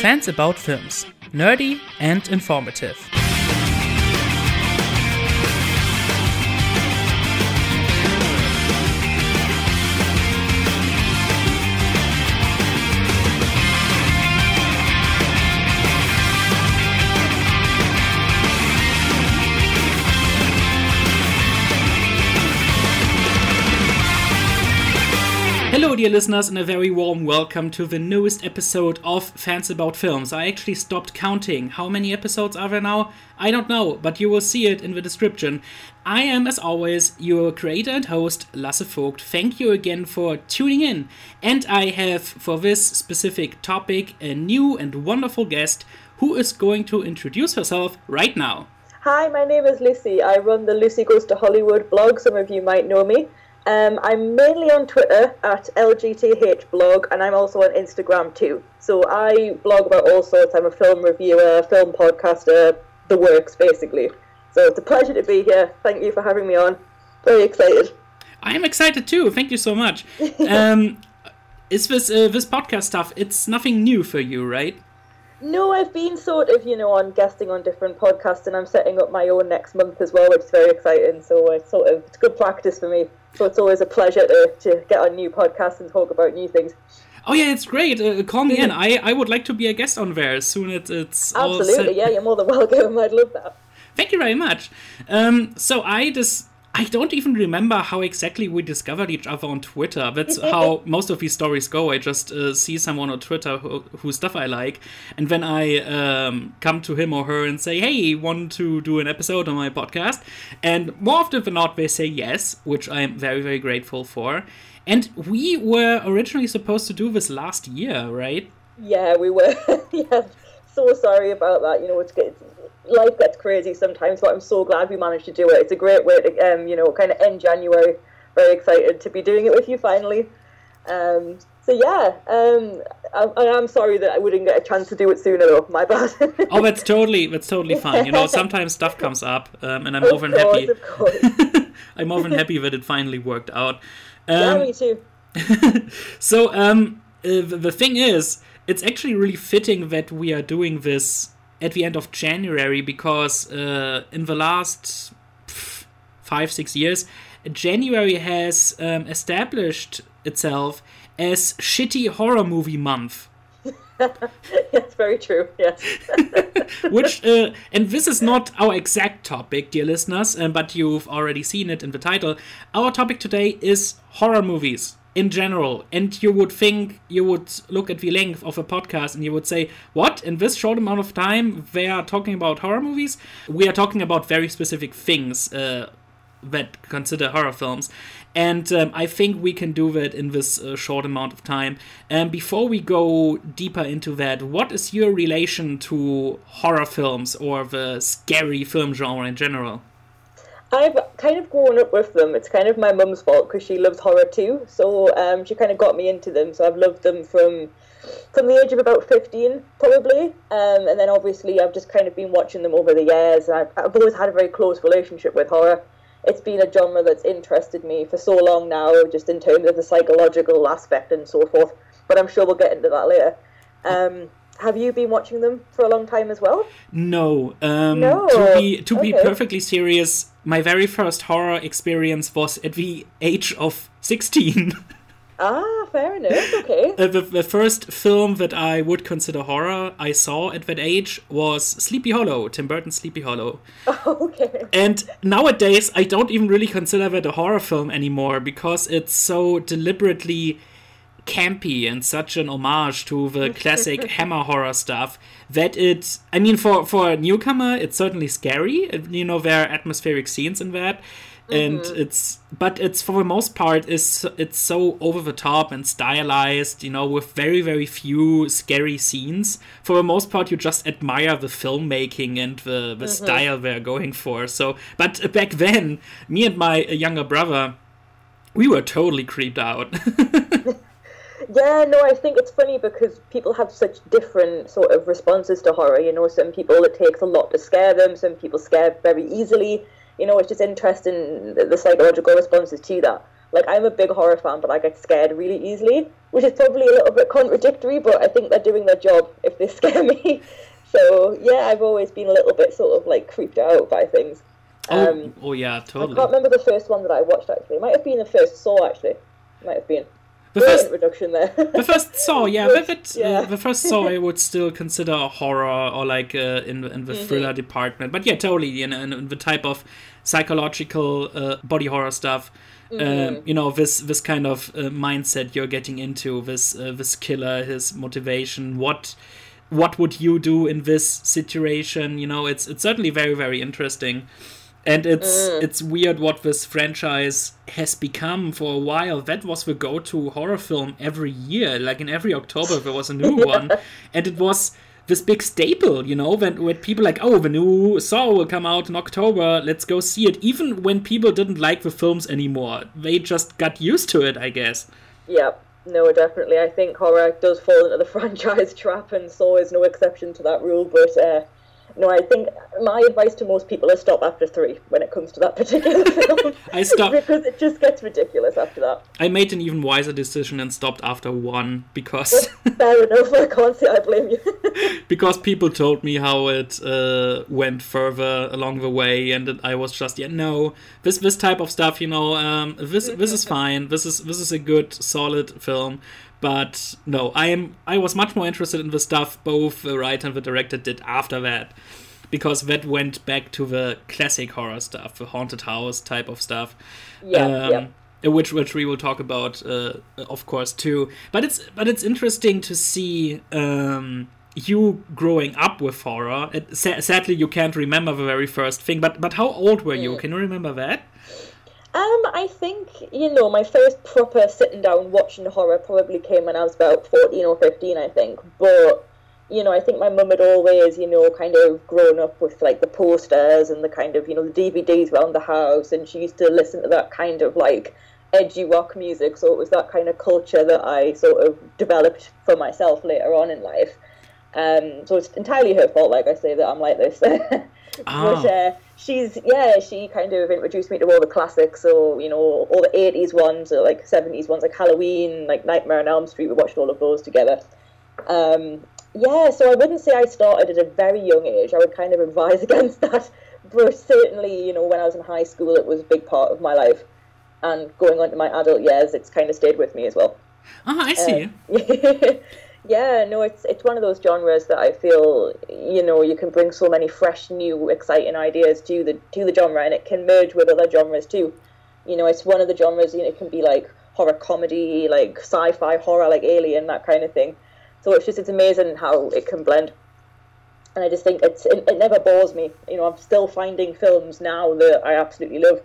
Fans About Films. Nerdy and informative. Dear listeners, and a very warm welcome to the newest episode of Fans About Films. I actually stopped counting. How many episodes are there now? I don't know, but you will see it in the description. I am, as always, your creator and host, Lasse Vogt. Thank you again for tuning in. And I have, for this specific topic, a new and wonderful guest who is going to introduce herself right now. Hi, my name is Lucy. I run the Lucy Goes to Hollywood blog. Some of you might know me. Um, I'm mainly on Twitter at LGTH blog, and I'm also on Instagram too. So I blog about all sorts. I'm a film reviewer, film podcaster, the works basically. So it's a pleasure to be here. Thank you for having me on. Very excited. I'm excited too. Thank you so much. Um, is this uh, this podcast stuff? It's nothing new for you, right? No, I've been sort of, you know, on guesting on different podcasts, and I'm setting up my own next month as well, which is very exciting. So it's sort of it's good practice for me. So it's always a pleasure to, to get on new podcasts and talk about new things. Oh yeah, it's great. Uh, call me in. I, I would like to be a guest on there as soon as it's absolutely. yeah, you're more than welcome. I'd love that. Thank you very much. Um, so I just I don't even remember how exactly we discovered each other on Twitter. That's how most of these stories go. I just uh, see someone on Twitter who, whose stuff I like, and then I um, come to him or her and say, "Hey, want to do an episode on my podcast?" And more often than not, they say yes, which I am very, very grateful for. And we were originally supposed to do this last year, right? Yeah, we were. yeah, so sorry about that. You know, it's, it's life gets crazy sometimes, but I'm so glad we managed to do it. It's a great way to, um, you know, kind of end January. Very excited to be doing it with you finally. Um, so yeah, um, I, I, am sorry that I wouldn't get a chance to do it sooner though. My bad. oh, that's totally that's totally fine. You know, sometimes stuff comes up, um, and I'm of more than course, happy. I'm more than happy that it finally worked out. yeah, me too. so um, uh, the thing is, it's actually really fitting that we are doing this at the end of January because uh, in the last pff, five six years, January has um, established itself as shitty horror movie month. That's very true. Yes. Which uh, and this is not our exact topic, dear listeners, um, but you've already seen it in the title. Our topic today is horror movies in general and you would think you would look at the length of a podcast and you would say what? In this short amount of time they are talking about horror movies? We are talking about very specific things uh, that consider horror films. And um, i think we can do that in this uh, short amount of time. And before we go deeper into that what is your relation to horror films or the scary film genre in general I've kind of grown up with them. It's kind of my mum's fault because she loves horror too. So um, she kind of got me into them. So I've loved them from from the age of about 15, probably. Um, and then obviously I've just kind of been watching them over the years. I've, I've always had a very close relationship with horror. It's been a genre that's interested me for so long now, just in terms of the psychological aspect and so forth. But I'm sure we'll get into that later. Um, have you been watching them for a long time as well? No. Um, no. To be to okay. be perfectly serious, my very first horror experience was at the age of sixteen. Ah, fair enough. Okay. uh, the, the first film that I would consider horror I saw at that age was Sleepy Hollow, Tim Burton's Sleepy Hollow. Oh, okay. And nowadays, I don't even really consider that a horror film anymore because it's so deliberately campy and such an homage to the classic hammer horror stuff that it i mean for for a newcomer it's certainly scary you know there are atmospheric scenes in that and Mm-hmm. it's but it's for the most part is it's so over the top and stylized you know with very very few scary scenes for the most part you just admire the filmmaking and the the Mm-hmm. style they're going for so but back then me and my younger brother we were totally creeped out Yeah, no, I think it's funny because people have such different sort of responses to horror. You know, some people it takes a lot to scare them, some people scare very easily. You know, it's just interesting the, psychological responses to that. Like I'm a big horror fan, but I get scared really easily, which is probably a little bit contradictory. But I think they're doing their job if they scare me. So yeah, I've always been a little bit sort of like creeped out by things. Oh, Um, oh yeah, totally. I can't remember the first one that I watched actually. It might have been the first Saw actually. Might have been. The first introduction there. the first Saw, yeah, but it, Yeah. Uh, the first Saw I would still consider horror or like uh, in in the thriller department. But yeah, totally, you know, in, in the type of psychological uh, body horror stuff. Um, you know, this this kind of uh, mindset you're getting into, this uh, this killer, his motivation, what what would you do in this situation? You know, it's it's certainly very very interesting. And it's it's weird what this franchise has become for a while. That was the go-to horror film every year. Like in every October there was a new one, and it was this big staple. You know, when when people like, oh, the new Saw will come out in October, let's go see it. Even when people didn't like the films anymore, they just got used to it, I guess. yeah, no, definitely. I think horror does fall into the franchise trap, and Saw is no exception to that rule. But uh, no, I think my advice to most people is stop after three when it comes to that particular film. I stopped- because it just gets ridiculous after that. I made an even wiser decision and stopped after one because. Fair enough. I can't say I blame you. because people told me how it uh, went further along the way, and I was just yeah no this this type of stuff you know um, this this is fine this is this is a good solid film, but no I am I was much more interested in the stuff both the writer and the director did after that. Because that went back to the classic horror stuff, the haunted house type of stuff yeah, um, yeah. which which we will talk about, uh, of course, too. But it's but it's interesting to see um, you growing up with horror. It, sa- sadly, you can't remember the very first thing. But but how old were you? Can you remember that? Um, I think you know my first proper sitting down watching horror probably came when I was about fourteen or fifteen, I think. But you know, I think my mum had always, you know, kind of grown up with like the posters and the kind of you know the DVDs around the house, and she used to listen to that kind of like edgy rock music. So it was that kind of culture that I sort of developed for myself later on in life. Um, so it's entirely her fault, like I say, that I'm like this. Ah. But uh, she's yeah, she kind of introduced me to all the classics. So you know, all the '80s ones, or like '70s ones, like Halloween, like Nightmare on Elm Street. We watched all of those together. Um, yeah, so I wouldn't say I started at a very young age. I would kind of advise against that. But certainly, you know, when I was in high school, it was a big part of my life. And going on to my adult years, it's kind of stayed with me as well. Ah, I see. yeah, no, it's it's one of those genres that I feel you know you can bring so many fresh, new, exciting ideas to the to the genre, and it can merge with other genres too. You know, it's one of the genres. You know, it can be like horror comedy, like sci-fi horror, like Alien, that kind of thing. So it's just it's amazing how it can blend. And I just think it's it, it never bores me. You know, I'm still finding films now that I absolutely love,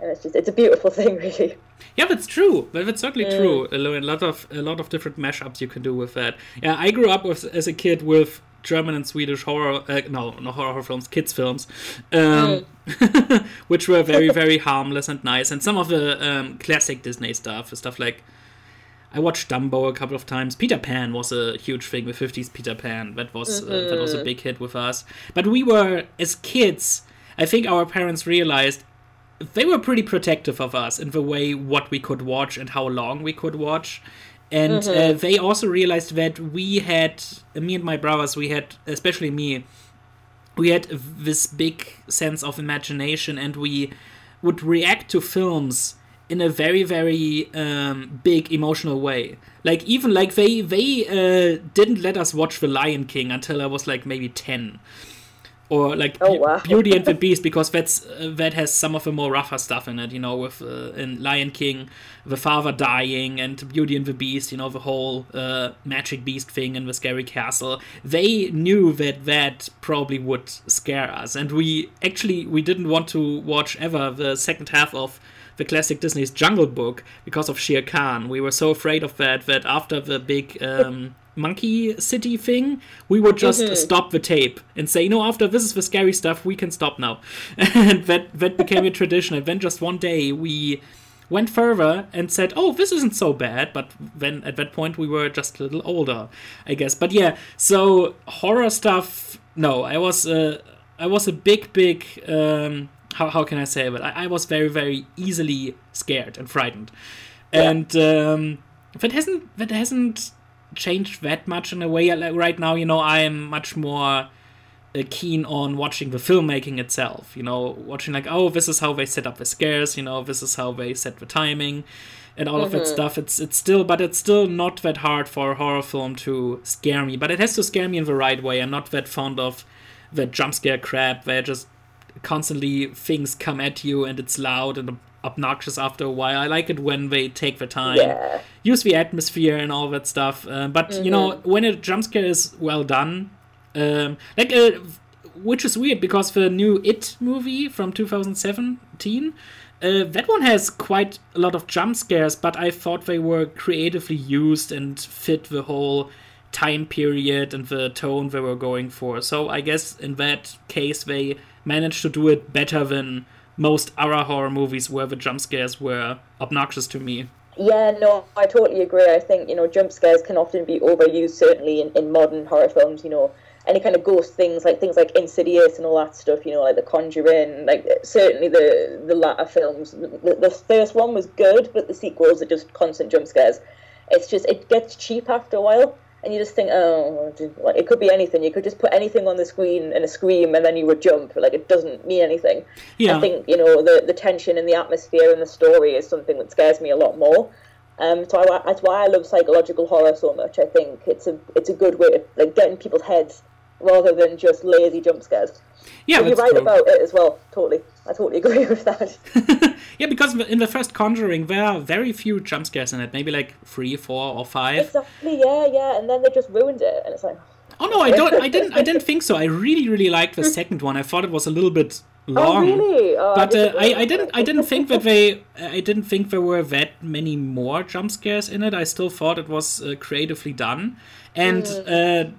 and it's just it's a beautiful thing, really. Yeah, that's true. But that's certainly true. A lot of a lot of different mashups you can do with that. Yeah, I grew up with as a kid with German and Swedish horror. Uh, no, no horror, films, kids films, um, which were very very harmless and nice. And some of the um, classic Disney stuff, stuff like. I watched Dumbo a couple of times. Peter Pan was a huge thing with 50s Peter Pan. That was uh, that was a big hit with us. But we were as kids. I think our parents realized they were pretty protective of us in the way what we could watch and how long we could watch. And uh, they also realized that we had, me and my brothers, we had, especially me, we had this big sense of imagination and we would react to films in a very very um, big emotional way. Like even like they they uh, didn't let us watch the lion king until i was like maybe 10 or like Oh, wow. Beauty and the Beast because that's uh, that has some of the more rougher stuff in it. You know, with uh, in Lion King, the father dying, and Beauty and the Beast. You know, the whole uh, magic beast thing in the scary castle. They knew that that probably would scare us, and we actually we didn't want to watch ever the second half of the classic Disney's Jungle Book because of Shere Khan. We were so afraid of that that after the big um, Monkey City thing, we would just stop the tape and say, "No, after this is the scary stuff, we can stop now." and that that became a tradition. And then just one day we went further and said, "Oh, this isn't so bad." But then at that point we were just a little older, I guess. But yeah, so horror stuff. No, I was. Uh, I was a big, big um, how, how can I say it? I, I was very very easily scared and frightened, yeah. and um, that hasn't that hasn't changed that much in a way. Like right now, you know, I am much more uh, keen on watching the filmmaking itself. You know, watching like, oh, this is how they set up the scares. You know, this is how they set the timing and all mm-hmm. of that mm-hmm. stuff. It's it's still, but it's still not that hard for a horror film to scare me. But it has to scare me in the right way. I'm not that fond of the jump scare crap where just constantly things come at you and it's loud and obnoxious after a while. I like it when they take the time, yeah. use the atmosphere and all that stuff. Uh, but mm-hmm. you know, mm-hmm. when a jump scare is well done, um, like uh, which is weird because the new It movie from 2017 uh, that one has quite a lot of jump scares, but I thought they were creatively used and fit the whole time period and the tone they were going for. So I guess in that case they managed to do it better than most other horror movies where the jump scares were obnoxious to me. Yeah, no, I totally agree. I think, you know, jump scares can often be overused, certainly in, in modern horror films, you know any kind of ghost things like things like Insidious and all that stuff, you know, like The Conjuring, like certainly the the latter films. The, the first one was good, but the sequels are just constant jump scares. It's just it gets cheap after a while, and you just think, oh, it could be anything. You could just put anything on the screen and a scream, and then you would jump. Like it doesn't mean anything. Yeah. I think you know the the tension and the atmosphere and the story is something that scares me a lot more. Um, so I, that's why I love psychological horror so much. I think it's a it's a good way of like getting people's heads rather than just lazy jump scares. Yeah, you're right about it as well. Totally, I totally agree with that. yeah, because in the first Conjuring, there are very few jump scares in it. Maybe like three, four, or five. Exactly. Yeah, yeah, and then they just ruined it, and it's like. Oh no, I don't. I didn't. I didn't think so. I really, really liked the second one. I thought it was a little bit oh, long. Oh, really? Oh, but I, uh, I, I, didn't. I didn't think that they. I didn't think there were that many more jump scares in it. I still thought it was uh, creatively done, and. Mm. Uh,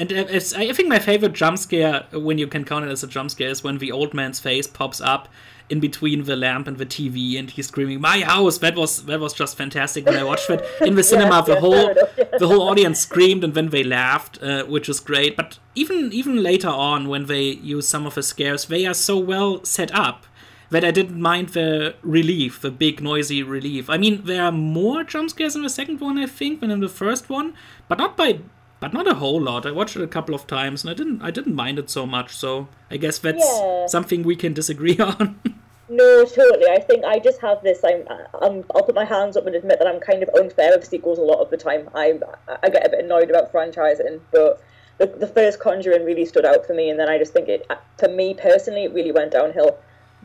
and it's, I think my favorite jump scare, when you can count it as a jump scare, is when the old man's face pops up in between the lamp and the TV, and he's screaming, "My house!" That was that was just fantastic when I watched it in the cinema. the whole the whole audience screamed, and then they laughed, uh, which is great. But even even later on, when they use some of the scares, they are so well set up that I didn't mind the relief, the big noisy relief. I mean, there are more jump scares in the second one, I think, than in the first one, but not by but not a whole lot. I watched it a couple of times and I didn't I didn't mind it so much. So I guess that's yeah. something we can disagree on. no, totally. I think I just have this. I'm, I'm. I'll put my hands up and admit that I'm kind of unfair with sequels a lot of the time. I I get a bit annoyed about franchising, but the, the first Conjuring really stood out for me, and then I just think it, for me personally, it really went downhill.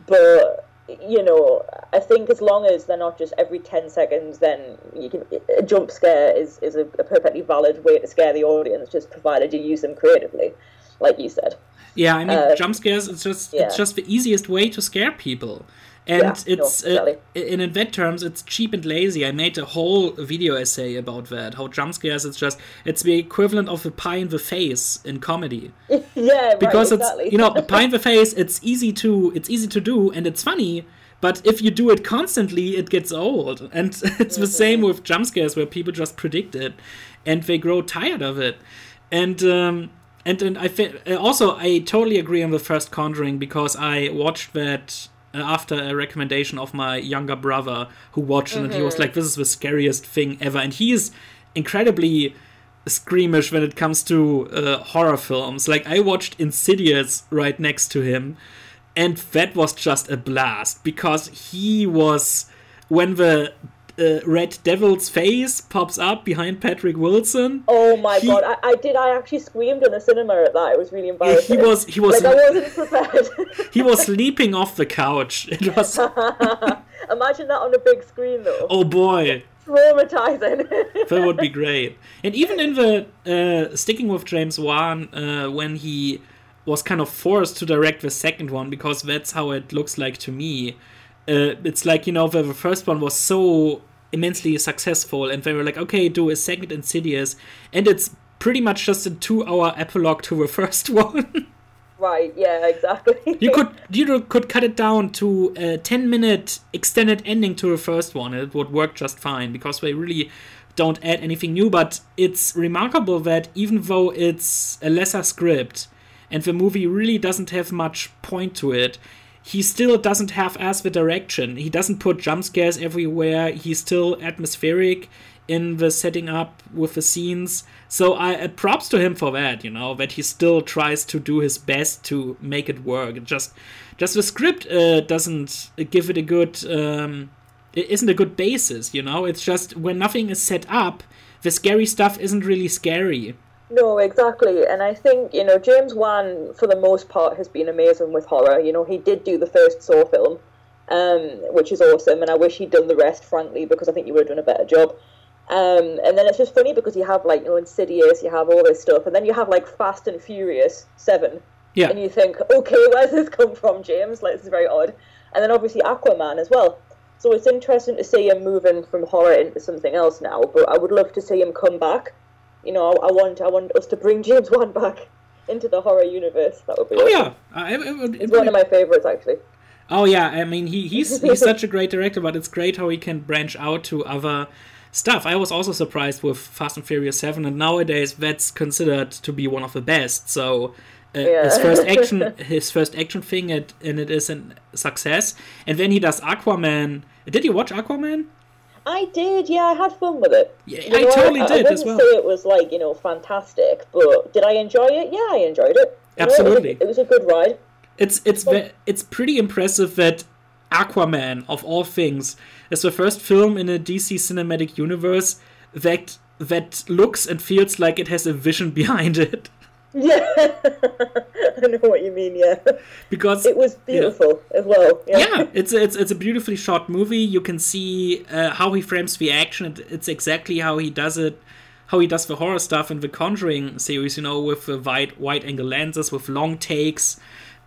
But you know, I think as long as they're not just every 10 seconds, then you can, a jump scare is, is a, a perfectly valid way to scare the audience, just provided you use them creatively, like you said. Yeah, I mean, uh, jump scares, it's just, yeah. it's just the easiest way to scare people and yeah, it's no, uh, in, in that terms it's cheap and lazy. I made a whole video essay about that how jump scares it's just it's the equivalent of a pie in the face in comedy. Yeah because right, exactly. it's you know a pie in the face it's easy to it's easy to do and it's funny but if you do it constantly it gets old. And it's mm-hmm. the same with jump scares where people just predict it and they grow tired of it. And um, and, and I fi- also I totally agree on the first Conjuring because I watched that after a recommendation of my younger brother who watched mm-hmm. and he was mm-hmm. like, "This is the scariest thing ever," and he is incredibly squeamish when it comes to uh, horror films. Like I watched Insidious right next to him, and that was just a blast because he was when the uh, Red Devil's face pops up behind Patrick Wilson. Oh my he, god! I, I, did. I actually screamed in the cinema at that. It was really embarrassing. He was. He was. Like I wasn't prepared. he was leaping off the couch. It was. Imagine that on a big screen, though. Oh boy. Traumatizing. that would be great. And even in the uh, sticking with James Wan, uh, when he was kind of forced to direct the second one because that's how it looks like to me uh, it's like you know the, the first one was so immensely successful and they were like okay do a second insidious and it's pretty much just a two hour epilogue to the first one. Right yeah exactly. You could you could cut it down to a 10 minute extended ending to the first one. And it would work just fine because they really don't add anything new but it's remarkable that even though it's a lesser script and the movie really doesn't have much point to it he still doesn't have as the direction. He doesn't put jump scares everywhere. He's still atmospheric in the setting up with the scenes. So I uh, props to him for that, you know, that he still tries to do his best to make it work. Just just the script uh, doesn't give it a good um, it isn't a good basis, you know. It's just when nothing is set up, the scary stuff isn't really scary. No, exactly. And I think, you know, James Wan, for the most part, has been amazing with horror. You know, he did do the first Saw film, um, which is awesome. And I wish he'd done the rest, frankly, because I think you would have done a better job. Um, and then it's just funny because you have, like, you know, Insidious, you have all this stuff. And then you have, like, Fast and Furious 7. Yeah. And you think, okay, where's this come from, James? Like, this is very odd. And then obviously Aquaman as well. So it's interesting to see him moving from horror into something else now. But I would love to see him come back you know, I, I, want I want us to bring James Wan back into the horror universe. That would be. Oh awesome. yeah, I, it, it's one of my favorites actually. Oh yeah, I mean he, he's he's such a great director, but it's great how he can branch out to other stuff. I was also surprised with Fast and Furious Seven, and nowadays that's considered to be one of the best. So. Uh, yeah. his first action, his first action thing, and, and it is a success. And then he does Aquaman. Did you watch Aquaman? I did, yeah. I had fun with it. Yeah, you know, I totally I, did I as well. Say it was like you know fantastic, but did I enjoy it? Yeah, I enjoyed it. You Absolutely, know, it, was a, it, was a, good ride. It's it's ve- it's pretty impressive that Aquaman, of all things, is the first film in a DC cinematic universe that that looks and feels like it has a vision behind it. Yeah, I know what you mean. Yeah, because it was beautiful yeah. as well. Yeah. yeah, it's a, it's it's a beautifully shot movie. You can see uh, how he frames the action. It's exactly how he does it, how he does the horror stuff in the Conjuring series. You know, with the wide wide angle lenses, with long takes.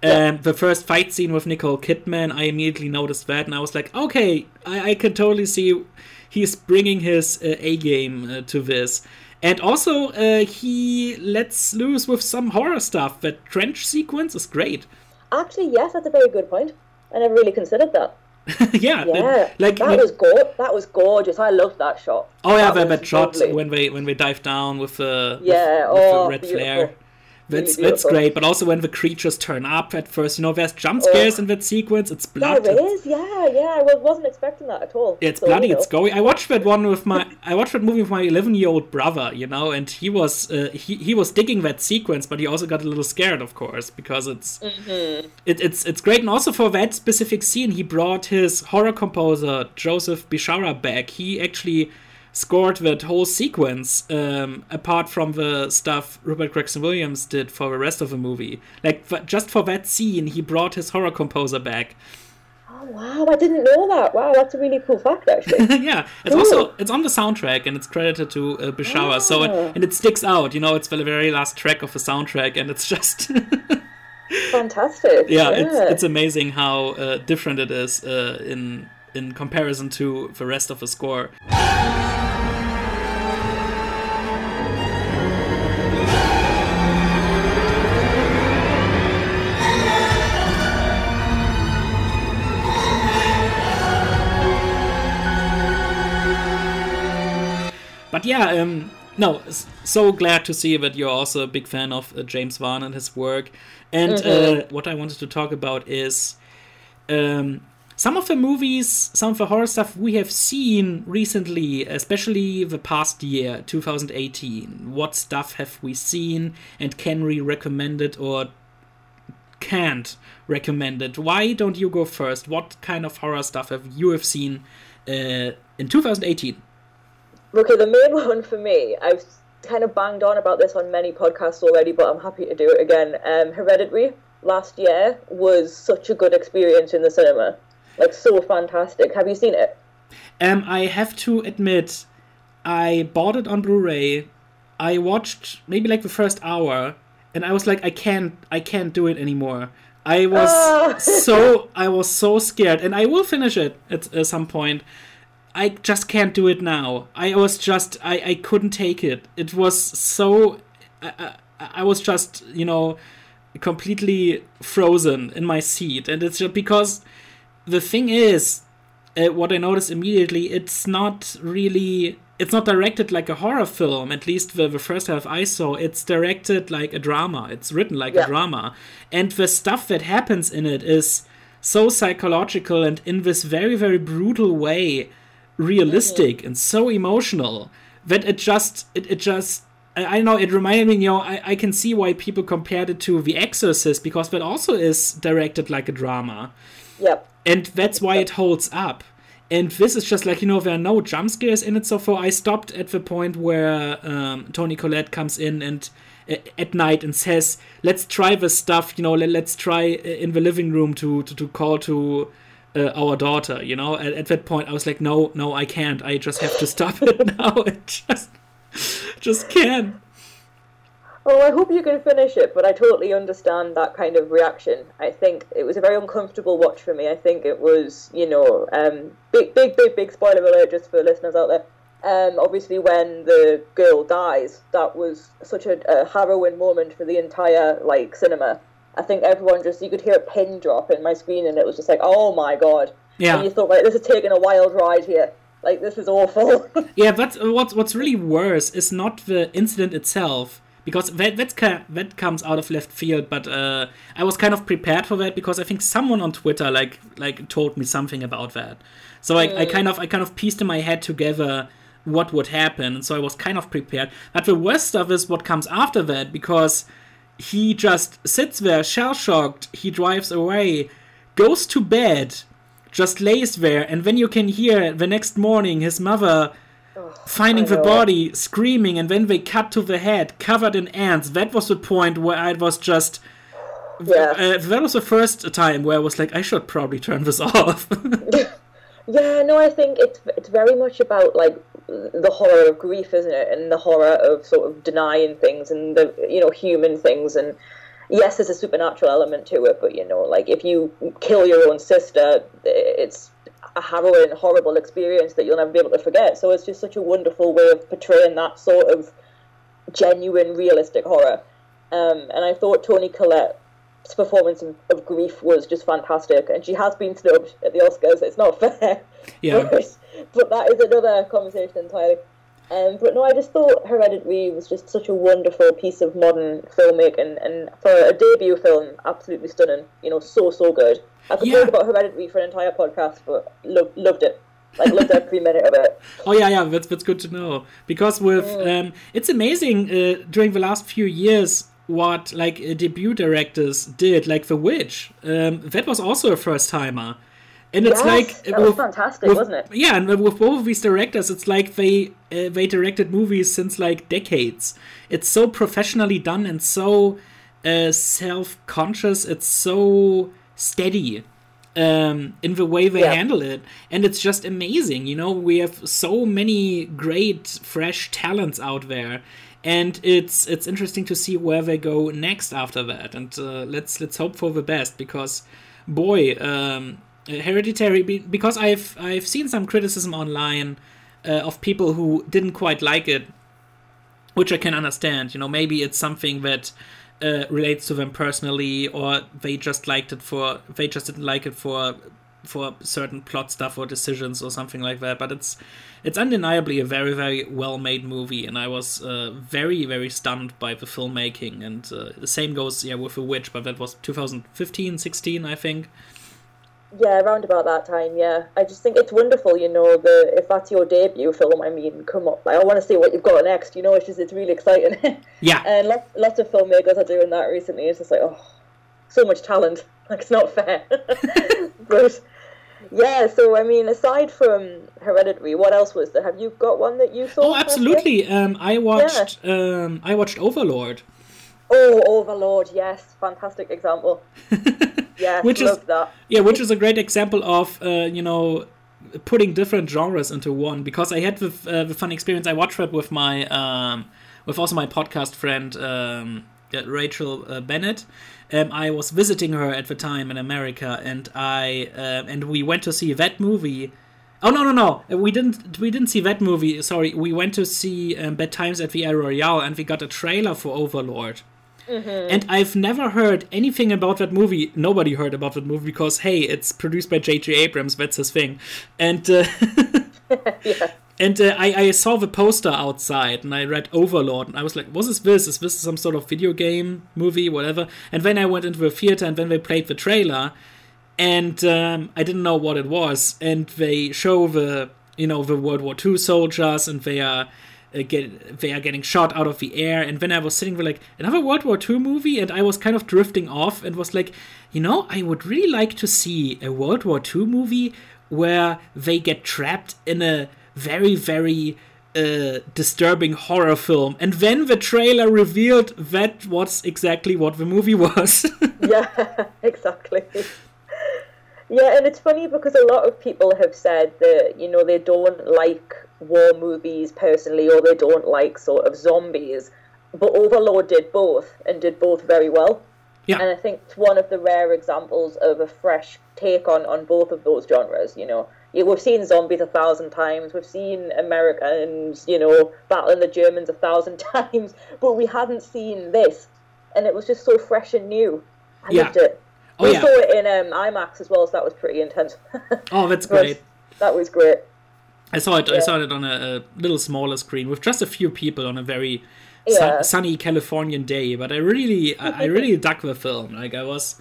Yeah. Um, the first fight scene with Nicole Kidman, I immediately noticed that, and I was like, okay, I, I can totally see he's bringing his uh, A game uh, to this. And also, uh, he lets loose with some horror stuff. That trench sequence is great. Actually, yes, that's a very good point. I never really considered that. yeah, yeah, like that was go- that was gorgeous. I loved that shot. Oh yeah, that, that, that shot when they when they dive down with the yeah, with, with oh, the red beautiful. flare. That's that's great, but also when the creatures turn up at first, you know, there's jump scares oh. in that sequence. It's blood. There is, yeah, yeah. I wasn't expecting that at all. It's so, bloody. You know. It's going. I watched that one with my. I watched that movie with my 11 year old brother, you know, and he was uh, he he was digging that sequence, but he also got a little scared, of course, because it's mm-hmm. it, it's it's great, and also for that specific scene, he brought his horror composer Joseph Bishara back. He actually scored that whole sequence um, apart from the stuff Rupert Gregson Williams did for the rest of the movie. Like just for that scene, he brought his horror composer back. Oh wow! I didn't know that. Wow, that's a really cool fact, actually. yeah, it's cool. also it's on the soundtrack and it's credited to uh, Bishara. Ah. So it, ah. and it sticks out. You know, it's the very last track of the soundtrack, and it's just. Fantastic. Yeah, yeah, it's it's amazing how uh, different it is uh, in in comparison to the rest of the score. Yeah, um, no, so glad to see that you're also a big fan of uh, James Wan and his work. And mm-hmm. uh, what I wanted to talk about is um, some of the movies, some of the horror stuff we have seen recently, especially the past year, 2018. What stuff have we seen and can we recommend it or can't recommend it? Why don't you go first? What kind of horror stuff have you have seen uh, in 2018? Okay, the main one for me, I've kind of banged on about this on many podcasts already, but I'm happy to do it again. Um, Hereditary last year was such a good experience in the cinema, like so fantastic. Have you seen it? Um, I have to admit, I bought it on Blu-ray. I watched maybe like the first hour, and I was like, I can't, I can't do it anymore. I was ah. so, I was so scared, and I will finish it at uh, some point. I just can't do it now. I was just I I couldn't take it. It was so I, I, I was just you know completely frozen in my seat, and it's just because the thing is uh, what I noticed immediately. It's not really it's not directed like a horror film at least the, the first half i saw it's directed like a drama it's written like yeah. a drama and the stuff that happens in it is so psychological and in this very very brutal way realistic and so emotional that it just it, it just I I know it reminded me, you know, I, I can see why people compared it to The Exorcist because that also is directed like a drama. Yep. And that's why it holds up. And this is just like, you know, there are no jump scares in it so far. I stopped at the point where um, Toni Collette comes in and uh, at night and says, let's try this stuff, you know, let, let's try uh, in the living room to, to, to call to uh, our daughter, you know. At, at that point, I was like, no, no, I can't. I just have to stop it now. I just, just can't. Well, I hope you can finish it, but I totally understand that kind of reaction. I think it was a very uncomfortable watch for me. I think it was, you know, um, big, big, big, big spoiler alert just for listeners out there. Um, obviously, when the girl dies, that was such a, a harrowing moment for the entire like cinema. I think everyone just you could hear a pin drop in my screen, and it was just like, oh my god. Yeah. And you thought, right, this is taking a wild ride here. Like this is awful. Yeah, but what's what's really worse is not the incident itself because that that's ca- that comes out of left field. But uh, I was kind of prepared for that because I think someone on Twitter like like told me something about that. So I, I kind of I kind of pieced in my head together what would happen, and so I was kind of prepared. But the worst stuff is what comes after that because he just sits there shell shocked. He drives away, goes to bed, just lays there, and then you can hear the next morning his mother finding the body, screaming, and then they cut to the head covered in ants. That was the point where I was just. yeah. Uh, that was the first time where I was like, I should probably turn this off. Yeah, no, I think it's it's very much about like the horror of grief, isn't it, and the horror of sort of denying things and the you know human things, and yes, there's a supernatural element to it, but you know, like if you kill your own sister, it's a harrowing, horrible experience that you'll never be able to forget. So it's just such a wonderful way of portraying that sort of genuine, realistic horror. Um, and I thought Tony Collette's performance of, of grief was just fantastic, and she has been snubbed at the Oscars. It's not fair. Yeah. but, but that is another conversation entirely. Um, but no, I just thought Hereditary was just such a wonderful piece of modern filmmaking, and for a debut film, absolutely stunning. You know, so so good. I could Yeah. talk about Hereditary for an entire podcast, but lo- loved it. Like loved every minute of it. Oh yeah, yeah, that's that's good to know because with um, it's amazing uh, during the last few years what like uh, debut directors did, like The Witch. Um, that was also a first timer, and it's Yes, like that was fantastic, with- wasn't it? Yeah, and with both of these directors, it's like they uh, they directed movies since like decades. It's so professionally done and so uh, self conscious. It's so steady um, in the way they Yeah. handle it, and it's just amazing. You know, we have so many great fresh talents out there, and it's it's interesting to see where they go next after that. And uh, let's let's hope for the best because, boy, um, Hereditary. Because I've I've seen some criticism online uh, of people who didn't quite like it which I can understand. You know, maybe it's something that uh, relates to them personally, or they just liked it for they just didn't like it for for certain plot stuff or decisions or something like that. But it's it's undeniably a very very well made movie, and I was uh, very very stunned by the filmmaking. And uh, the same goes yeah with The Witch, but that was 2015, 16, I think. Yeah, around about that time. Yeah, I just think it's wonderful. You know, the if that's your debut film, I mean, come up, like, I want to see what you've got next. You know, it's just it's really exciting. Yeah. and lots, lots of filmmakers are doing that recently. It's just like, oh, so much talent. Like it's not fair. but yeah, so I mean, aside from Hereditary, what else was there? Have you got one that you saw? Oh, absolutely. Um, I watched um, I watched Overlord. Oh, Overlord. Yes, fantastic example. Yes, Which is- love that. Yeah, which is a great example of uh, you know putting different genres into one. Because I had the, uh, the fun experience. I watched that with my um, with also my podcast friend um, uh, Rachel uh, Bennett. Um, I was visiting her at the time in America, and I uh, and we went to see that movie. Oh no no no! We didn't we didn't see that movie. Sorry, we went to see um, Bad Times at the El Royale, and we got a trailer for Overlord. And I've never heard anything about that movie. Nobody heard about that movie because hey, it's produced by J.J. Abrams. That's his thing. And uh, Yeah. And uh, I, I saw the poster outside and I read Overlord and I was like, what is this? Is this some sort of video game movie, whatever? And then I went into the theater and then they played the trailer. and um, I didn't know what it was. And they show the you know the World War II soldiers, and they are. Uh, get, they are getting shot out of the air, and then I was sitting there like another World War II movie, and I was kind of drifting off, and was like, you know, I would really like to see a World War II movie where they get trapped in a very, very uh, disturbing horror film. And then the trailer revealed that was exactly what the movie was. yeah, exactly. Yeah, and it's funny because a lot of people have said that, you know, they don't like war movies personally or they don't like sort of zombies. But Overlord did both and did both very well. Yeah. And I think it's one of the rare examples of a fresh take on, on both of those genres, you know. Yeah, we've seen zombies a thousand times, we've seen Americans, you know, battling the Germans a thousand times, but we hadn't seen this. And it was just so fresh and new. I Yeah. loved it. Oh, we yeah. saw it in um, IMAX as well, so that was pretty intense. Oh, that's great. That was great. I saw it. I saw it on a, a little smaller screen with just a few people on a very Yeah. sunny Californian day. But I really, I, I really dug the film. Like I was,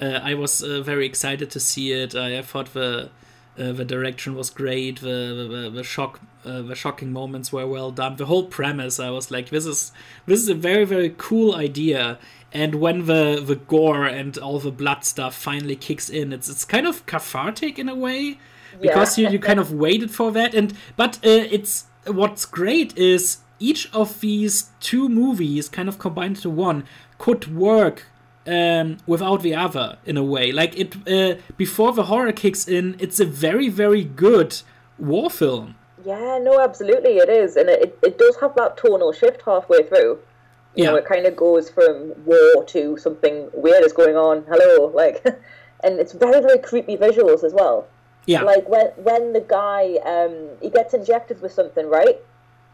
uh, I was uh, very excited to see it. I, I thought the uh, the direction was great. The the, the shock, uh, the shocking moments were well done. The whole premise, I was like, this is this is a very very cool idea. And when the the gore and all the blood stuff finally kicks in, it's it's kind of cathartic in a way because Yeah. you, you kind of waited for that and but uh, it's what's great is each of these two movies kind of combined into one could work um, without the other in a way like it uh, before the horror kicks in it's a very very good war film Yeah, no, absolutely, it is, and it, it does have that tonal shift halfway through. You know, Yeah. it kind of goes from war to something weird is going on. Hello, like, and it's very very creepy visuals as well. yeah Like when when the guy um he gets injected with something, right?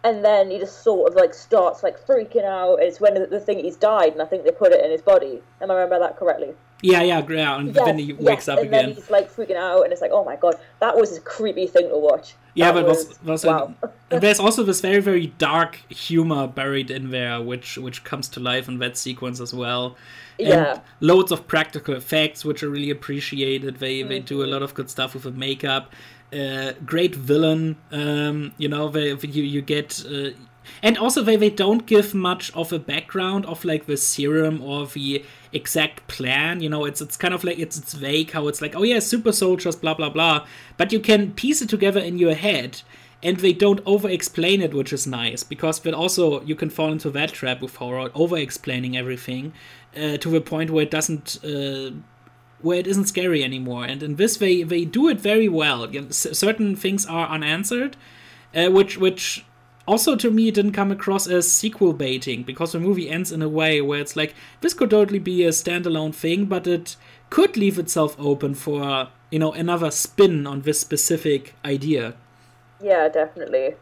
And then he just sort of like starts like freaking out. It's when the, the thing he's died, and I think they put it in his body. Am I remember that correctly? yeah yeah yeah and then he wakes yes, up and again then he's like freaking out, and it's like, oh my god, that was a creepy thing to watch. Yeah, That but was, was wow. and there's also this very very dark humor buried in there, which which comes to life in that sequence as well. And Yeah. loads of practical effects, which are really appreciated. They they do a Mm-hmm. lot of good stuff with the makeup. Uh, great villain. Um, you know, they, you you get. Uh, and also, they, they don't give much of a background of like the serum or the exact plan. You know, it's it's kind of like it's it's vague how it's like, oh yeah, super soldiers, blah blah blah. But you can piece it together in your head, and they don't over explain it, which is nice because then also you can fall into that trap with horror, over explaining everything uh, to the point where it doesn't. Uh, where it isn't scary anymore, and in this they they do it very well. You know, c- certain things are unanswered, uh, which which also to me didn't come across as sequel baiting because the movie ends in a way where it's like this could totally be a standalone thing, but it could leave itself open for you know another spin on this specific idea. Yeah, definitely.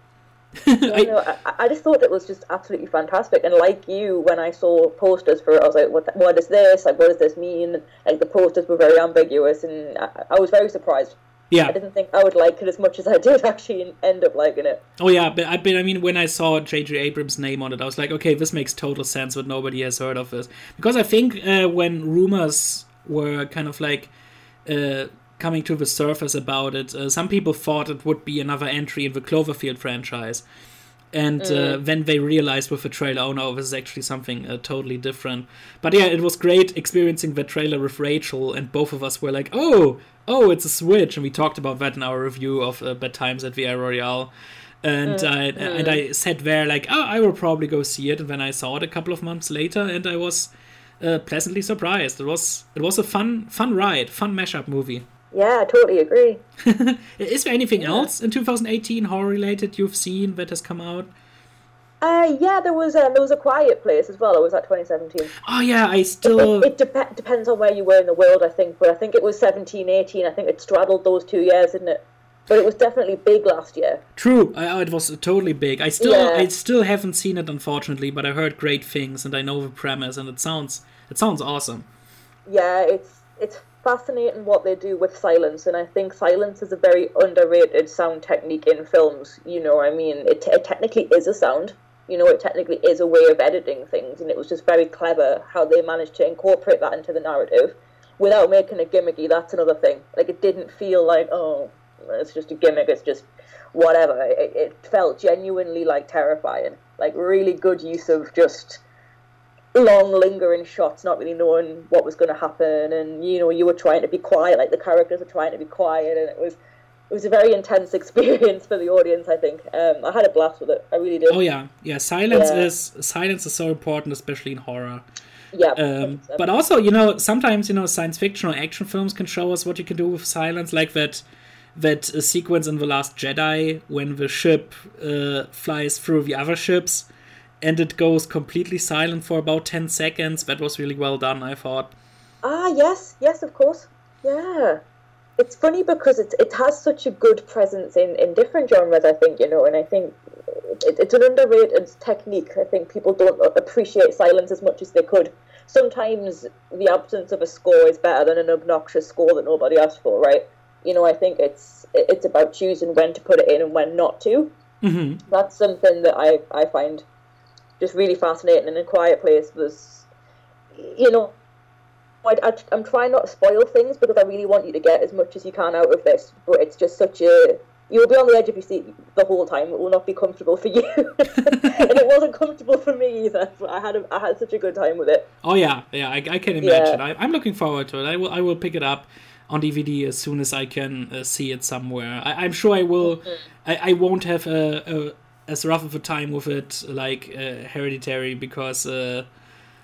I- I, I just thought it was just absolutely fantastic. And like you, when I saw posters for it, I was like, "What? What is this? Like, what does this mean?" Like the posters were very ambiguous, and I, I was very surprised. Yeah, I didn't think I would like it as much as I did actually end up liking it. Oh yeah, but I, but I mean, when I saw J.J. Abrams' name on it, I was like, okay, this makes total sense, but nobody has heard of this because I think uh, when rumors were kind of like uh, coming to the surface about it, uh, some people thought it would be another entry in the Cloverfield franchise. And uh, then they realized with the trailer, oh no, this is actually something uh, totally different. But yeah, it was great experiencing the trailer with Rachel, and both of us were like, oh, oh, it's a switch. And we talked about that in our review of uh, Bad Times at the El Royale. And I and I sat there like, oh, I will probably go see it. And then I saw it a couple of months later, and I was uh, pleasantly surprised. It was it was a fun fun ride, fun mashup movie. Yeah, I totally agree. Is there anything else in 2018 horror related you've seen that has come out? Uh, yeah, there was um, there was a quiet place as well. It was at 2017. Oh yeah, I It, still it dep- depends on where you were in the world, I think, but I think it was 17, 18. I think it straddled those two years, didn't it? But it was definitely big last year. true. I, oh, it was totally big. I still Yeah. I still haven't seen it unfortunately, but I heard great things and I know the premise and it sounds it sounds awesome. Yeah, it's it's fascinating what they do with silence, and I think silence is a very underrated sound technique in films. You know, I mean, it, it technically is a sound. You know, it technically is a way of editing things, and it was just very clever how they managed to incorporate that into the narrative. without making it gimmicky. That's another thing. Like it didn't feel like oh, it's just a gimmick. It's just whatever. It, it felt genuinely like terrifying. Like really good use of just long lingering shots, not really knowing what was going to happen, and you know you were trying to be quiet, like the characters were trying to be quiet, and it was it was a very intense experience for the audience. I think um, I had a blast with it. I really did. Oh yeah, yeah. Silence yeah. is silence is so important, especially in horror. Yeah. Um, but also, you know, sometimes you know science fiction or action films can show us what you can do with silence, like that that sequence in the Last Jedi when the ship uh, flies through the other ships and it goes completely silent for about 10 seconds. That was really well done, I thought. Ah, yes, yes, of course. Yeah. It's funny because it, it has such a good presence in, in different genres, I think, you know, and I think it, it's an underrated technique. I think people don't appreciate silence as much as they could. Sometimes the absence of a score is better than an obnoxious score that nobody asked for, right? You know, I think it's it's about choosing when to put it in and when not to. Mm-hmm. That's something that I, I find just really fascinating. And a quiet place was, you know, I, I'm trying not to spoil things because I really want you to get as much as you can out of this. But it's just such a you'll be on the edge of your seat the whole time. It will not be comfortable for you, and it wasn't comfortable for me either. But I had a, I had such a good time with it. Oh yeah, yeah, I, I can imagine. Yeah. I, am looking forward to it. I will I will pick it up on DVD as soon as I can uh, see it somewhere. I, am sure I will. Mm-hmm. I, I won't have a, a as rough of a time with it like uh, Hereditary because uh,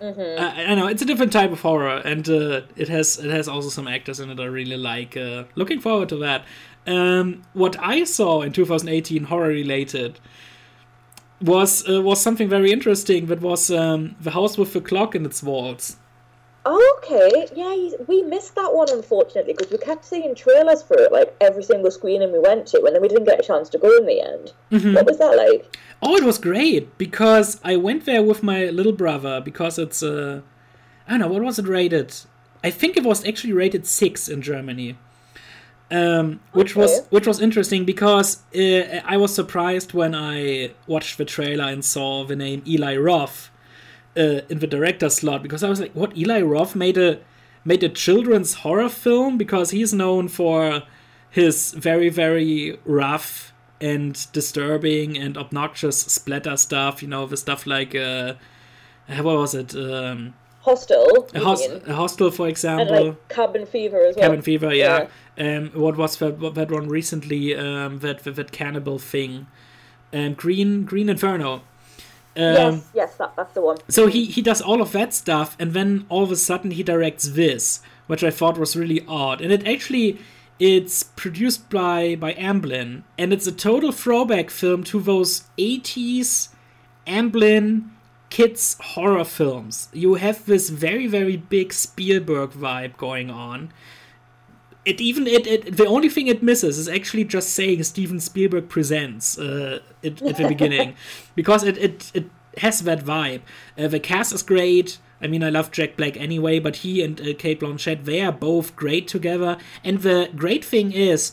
mm-hmm. I, I, know it's a different type of horror and uh, it has it has also some actors in it I really like. Uh, looking forward to that. Um, what I saw in 2018 horror related was uh, was something very interesting. That was um, the house with the clock in its walls. Okay, yeah, we missed that one unfortunately because we kept seeing trailers for it like every single screening we went to, and then we didn't get a chance to go in the end. Mm-hmm. What was that like? Oh, it was great because I went there with my little brother because it's uh, I don't know what was it rated. I think it was actually rated six in Germany, um, which okay. was which was interesting because uh, I was surprised when I watched the trailer and saw the name Eli Roth uh, in the director slot because I was like, what? Eli Roth made a made a children's horror film because he's known for his very very rough and disturbing and obnoxious splatter stuff. You know, the stuff like uh, what was it? Um, Hostel. A, hos- a hostel, for example. And like Cabin Fever as well. Cabin Fever, yeah. yeah. Um, what was that, that one recently? Um, that, that that cannibal thing. Um, Green Green Inferno. Um, yes, yes, that, that's the one. So he he does all of that stuff, and then all of a sudden he directs this, which I thought was really odd. And it actually it's produced by by Amblin, and it's a total throwback film to those '80s Amblin kids horror films. You have this very very big Spielberg vibe going on. It even it, it the only thing it misses is actually just saying Steven Spielberg presents uh, it, at the beginning, because it, it it has that vibe. Uh, the cast is great. I mean, I love Jack Black anyway, but he and uh, Cate Blanchett they are both great together. And the great thing is,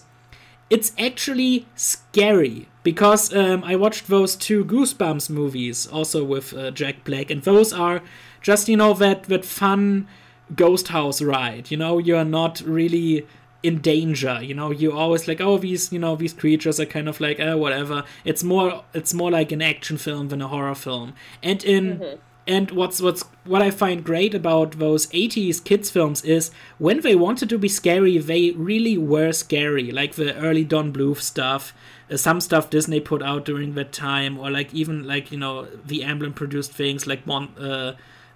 it's actually scary because um, I watched those two Goosebumps movies also with uh, Jack Black, and those are just you know that that fun ghost house ride. You know, you're not really in danger you know? You always like oh these you know these creatures are kind of like oh whatever. It's more it's more like an action film than a horror film. And in mm-hmm. and what's what's what i find great about those 80s kids films is when they wanted to be scary they really were scary. Like the early don bluth stuff uh, some stuff disney put out during that time or like even like you know the amblin produced things like Mon- uh,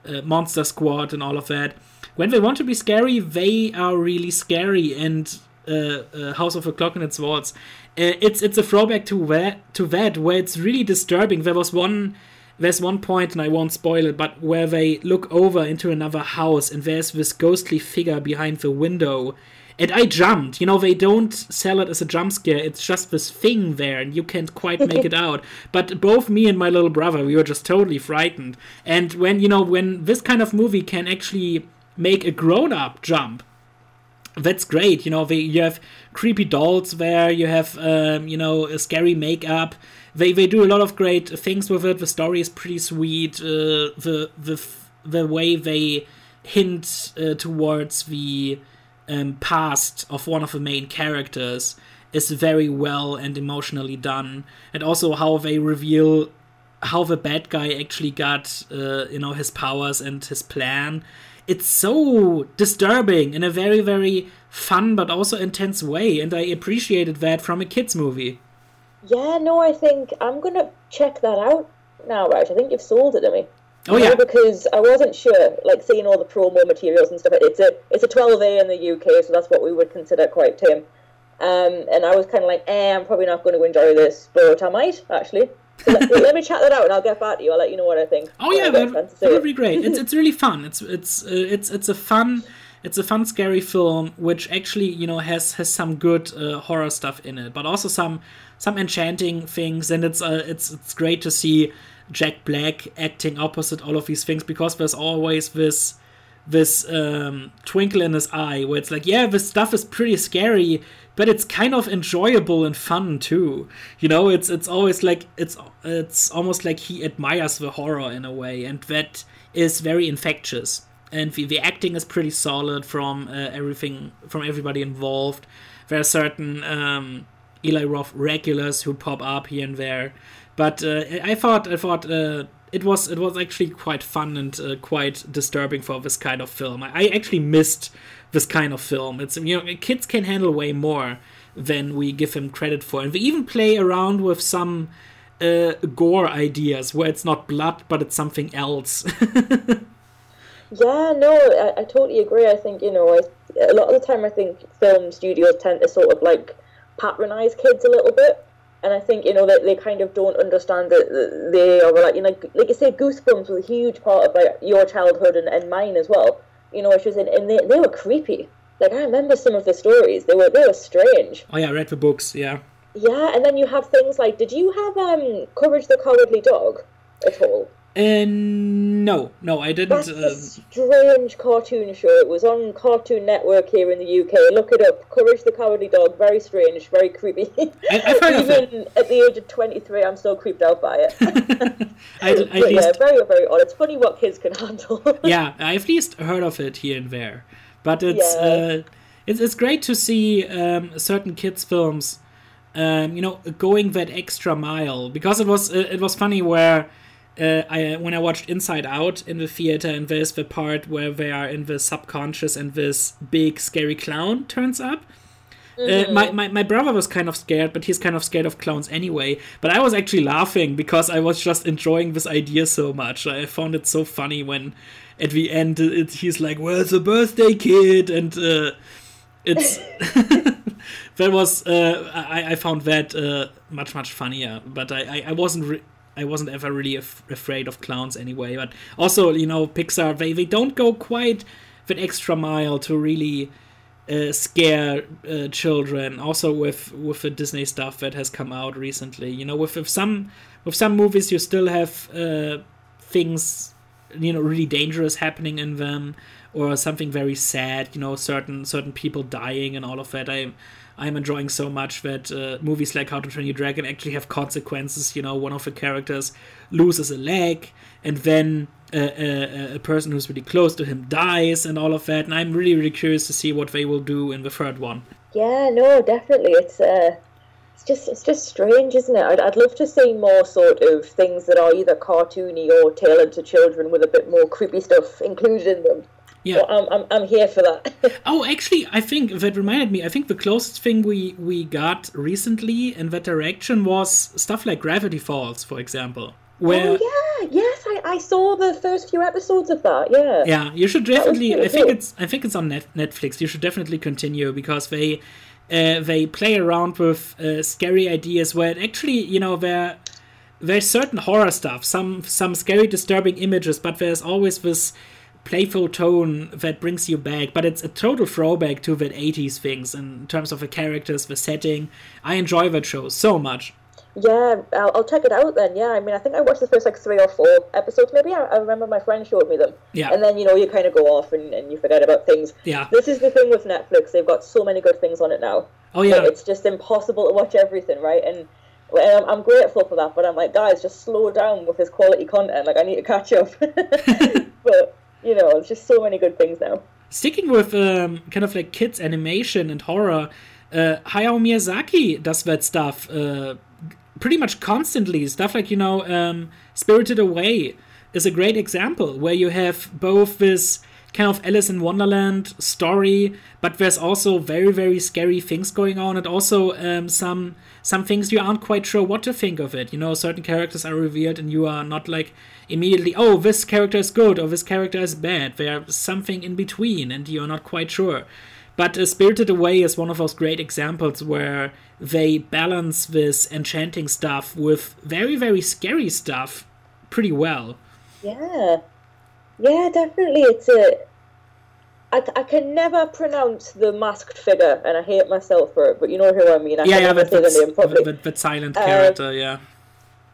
uh, monster squad and all of that when they want to be scary, they are really scary. And uh, uh, House of the Clock and its Walls, uh, it's it's a throwback to that to that where it's really disturbing. There was one. There's one point, and I won't spoil it, but where they look over into another house, and there's this ghostly figure behind the window, and I jumped. You know, they don't sell it as a jump scare. It's just this thing there, and you can't quite make it out. But both me and my little brother, we were just totally frightened. And when you know, when this kind of movie can actually make a grown up jump. That's great. You know, they, you have creepy dolls there, you have, um, you know, a scary makeup. They, they do a lot of great things with it. The story is pretty sweet. Uh, the, the, the way they hint uh, towards the um, past of one of the main characters is very well and emotionally done, and also how they reveal how the bad guy actually got uh, you know his powers and his plan. It's so disturbing in a very very fun but also intense way, and I appreciated that from a kids movie. Yeah, no, I think I'm gonna check that out now, right I think you've sold it to me. Oh yeah, because I wasn't sure, like seeing all the promo materials and stuff. It's a it's a 12A in the UK, so that's what we would consider quite tame. Um, and I was kind of like, eh, I'm probably not going to enjoy this, but I might actually. Let, let, me chat that out, and I'll get back to you. I'll let you know what I think. Oh yeah, that, that would be great. It's it's really fun. It's it's uh, it's it's a fun it's a fun scary film which actually you know has has some good uh, horror stuff in it, but also some some enchanting things. And it's uh, it's it's great to see Jack Black acting opposite all of these things because there's always this this um, twinkle in his eye where it's like, yeah, this stuff is pretty scary, but it's kind of enjoyable and fun too. You know, it's it's always like it's it's almost like he admires the horror in a way, and that is very infectious. And the, the acting is pretty solid from uh, everything from everybody involved. There are certain um, Eli Roth regulars who pop up here and there. But uh, I thought I thought uh, it was it was actually quite fun and uh, quite disturbing for this kind of film. I, I, actually missed this kind of film. It's you know kids can handle way more than we give them credit for, and we even play around with some uh, gore ideas where it's not blood but it's something else. yeah, no, I, I, totally agree. I think you know I, a lot of the time I think film studios tend to sort of like patronize kids a little bit and I think you know that they kind of don't understand that they are like you know like you say Goosebumps was a huge part of like your childhood and, and mine as well. You know, which was in, and they they were creepy. Like I remember some of the stories; they were they were strange. Oh yeah, I read the books. Yeah. Yeah, and then you have things like, did you have um Courage the Cowardly Dog at all? And no, no, I didn't. That's a um, strange cartoon show. It was on Cartoon Network here in the UK. Look it up. Courage the Cowardly Dog. Very strange, very creepy. I, Even at the age of 23, I'm still creeped out by it. I, but, least... yeah, very, very odd. It's funny what kids can handle. yeah, I've at least heard of it here and there. But it's, yeah. uh, it's, it's great to see um, certain kids' films, um, you know, going that extra mile. Because it was, uh, it was funny where uh, I when I watched Inside Out in the theater, and there's the part where they are in the subconscious, and this big scary clown turns up. Uh, mm-hmm. Uh, my, my, my brother was kind of scared, but he's kind of scared of clowns anyway. But I was actually laughing because I was just enjoying this idea so much. I found it so funny when at the end it, he's like, "Where's the birthday kid?" and uh, it's that was uh, I, I found that uh, much much funnier. But I I, I wasn't. Re- I wasn't ever really af- afraid of clowns anyway. But also, you know, Pixar they they don't go quite that extra mile to really uh, scare uh, children. Also with with the Disney stuff that has come out recently, you know, with, with some with some movies you still have uh, things you know really dangerous happening in them or something very sad. You know, certain certain people dying and all of that. I I'm enjoying so much that uh, movies like How to Train Your Dragon actually have consequences. You know, one of the characters loses a leg, and then a, a, a, person who's really close to him dies, and all of that. And I'm really, really curious to see what they will do in the third one. Yeah, no, definitely. It's uh, it's just it's just strange, isn't it? I'd, I'd love to see more sort of things that are either cartoony or tailored to children with a bit more creepy stuff included in them. Yeah, I'm, I'm, I'm here for that. oh, actually, I think that reminded me. I think the closest thing we we got recently in that direction was stuff like Gravity Falls, for example. Where, oh yeah, yes, I, I saw the first few episodes of that. Yeah. Yeah, you should definitely. I think it's I think it's on Net, Netflix. You should definitely continue because they uh, they play around with uh, scary ideas where it actually you know there there's certain horror stuff, some some scary disturbing images, but there's always this playful tone that brings you back, but it's a total throwback to that 80s things in terms of the characters, the setting. I enjoy that show so much. Yeah, I'll, I'll, check it out then. Yeah, I mean, I think I watched the first like three or four episodes. Maybe I, I, remember my friend showed me them. Yeah. And then you know you kind of go off and, and you forget about things. Yeah. This is the thing with Netflix; they've got so many good things on it now. Oh yeah. it's just impossible to watch everything, right? And, and I'm, I'm, grateful for that, but I'm like, guys, just slow down with this quality content. Like I need to catch up. but you know, it's just so many good things now. Sticking with um, kind of like kids animation and horror, uh, Hayao Miyazaki does that stuff uh, pretty much constantly. Stuff like you know, um, Spirited Away is a great example where you have both this kind of Alice in Wonderland story, but there's also very very scary things going on, and also um, some some things you aren't quite sure what to think of it. You know, certain characters are revealed, and you are not like immediately, oh, this character is good or this character is bad. There's something in between, and you're not quite sure. But uh, Spirited Away is one of those great examples where they balance this enchanting stuff with very, very scary stuff pretty well. Yeah. Yeah, definitely. It's a. I, I can never pronounce the masked figure, and I hate myself for it. But you know who I mean. I yeah, yeah, never that, say the name properly. that, that silent Um, character, yeah.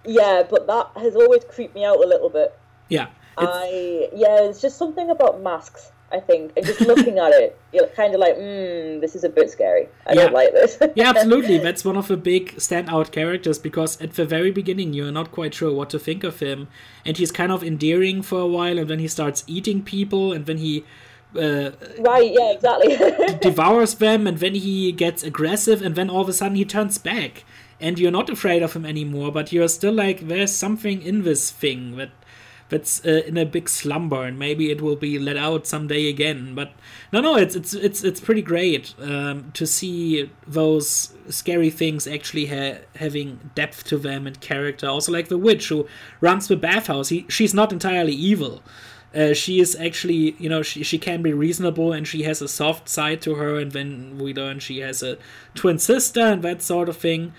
Yeah, but that has always creeped me out a little bit. Yeah. It's, I yeah, it's just something about masks. I think, and just looking at it, you're kind of like, hmm, this is a bit scary. I Yeah. don't like this. yeah, absolutely. That's one of the big standout characters because at the very beginning you're not quite sure what to think of him, and he's kind of endearing for a while, and then he starts eating people, and then he uh, right? Yeah, exactly. devours them, and then he gets aggressive, and then all of a sudden he turns back, and you're not afraid of him anymore, but you're still like, there's something in this thing that that's uh, in a big slumber, and maybe it will be let out someday again. But no, no, it's it's it's it's pretty great um, to see those scary things actually ha- having depth to them and character. Also, like the witch who runs the bathhouse, he, she's not entirely evil. Uh, she is actually, you know, she, she can be reasonable and she has a soft side to her. And then we learn she has a twin sister and that sort of thing.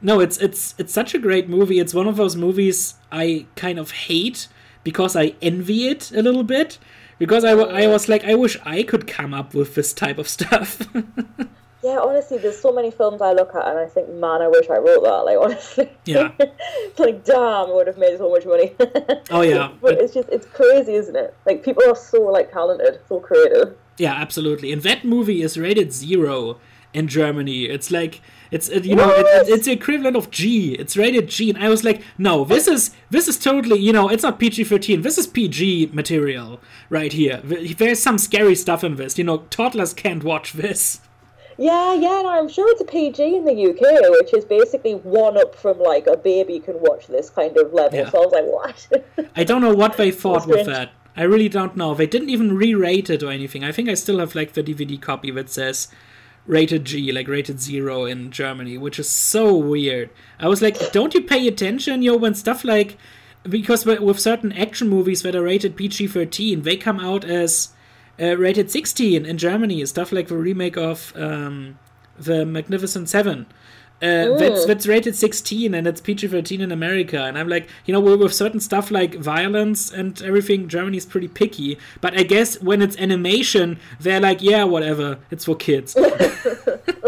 No, it's it's it's such a great movie. It's one of those movies I kind of hate because I envy it a little bit. Because I, I was like, I wish I could come up with this type of stuff. yeah, honestly, there's so many films I look at and I think, man, I wish I wrote that. Like, honestly, Yeah. it's like, damn, I would have made so much money. Oh, yeah. but it's just, it's crazy, isn't it? Like, people are so like talented, so creative. Yeah, absolutely. And that movie is rated zero in Germany. It's like it's you know it, it- it's the equivalent of G. It's rated G, and I was like, no, this is this is totally you know it's not PG thirteen. This is PG material right here. There's some scary stuff in this. You know, toddlers can't watch this. Yeah, yeah, no, I'm sure it's a PG in the UK, which is basically one up from like a baby can watch this kind of level. Yeah. So I was like, what? I don't know what they thought with that. I really don't know. They didn't even re-rate it or anything. I think I still have like the DVD copy that says rated G, like rated zero in Germany, which is so weird. I was like, don't you pay attention, yo, when stuff like because with certain action movies that are rated PG thirteen, they come out as uh, rated sixteen in Germany. Stuff like the remake of um, the Magnificent Seven. Uh, that's that's rated 16 and it's PG-13 in America and I'm like you know with with certain stuff like violence and everything Germany's pretty picky but I guess when it's animation they're like yeah whatever it's for kids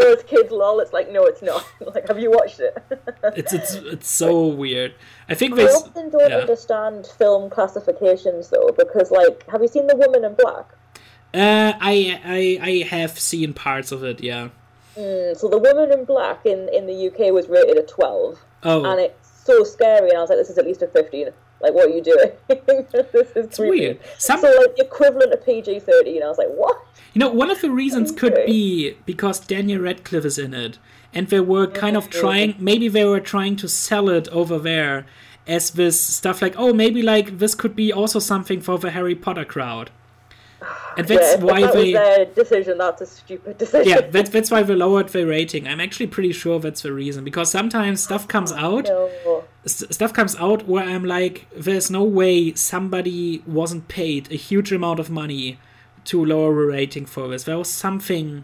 oh, it's kids lol. It's like, no, it's not. like, have you watched it? it's it's it's so weird I think I they s- often don't yeah. understand film classifications though, because like, have you seen The Woman in Black? uh, I I I have seen parts of it yeah Mm, so The Woman in Black in in the UK was rated a 12, oh and it's so scary. And I was like, this is at least a 15. Like, what are you doing? this is it's weird some So like the equivalent of PG 13. I was like, what? You know, one of the reasons could be because Daniel Radcliffe is in it, and they were kind of trying. Maybe they were trying to sell it over there as this stuff like, oh, maybe like this could be also something for the Harry Potter crowd, and that's yeah, why that they. was decision. That's a stupid decision. Yeah, that's that's why they lowered the rating. I'm actually pretty sure that's the reason because sometimes stuff comes out No. s- stuff comes out where I'm like, there's no way somebody wasn't paid a huge amount of money to lower a rating for this. There was something,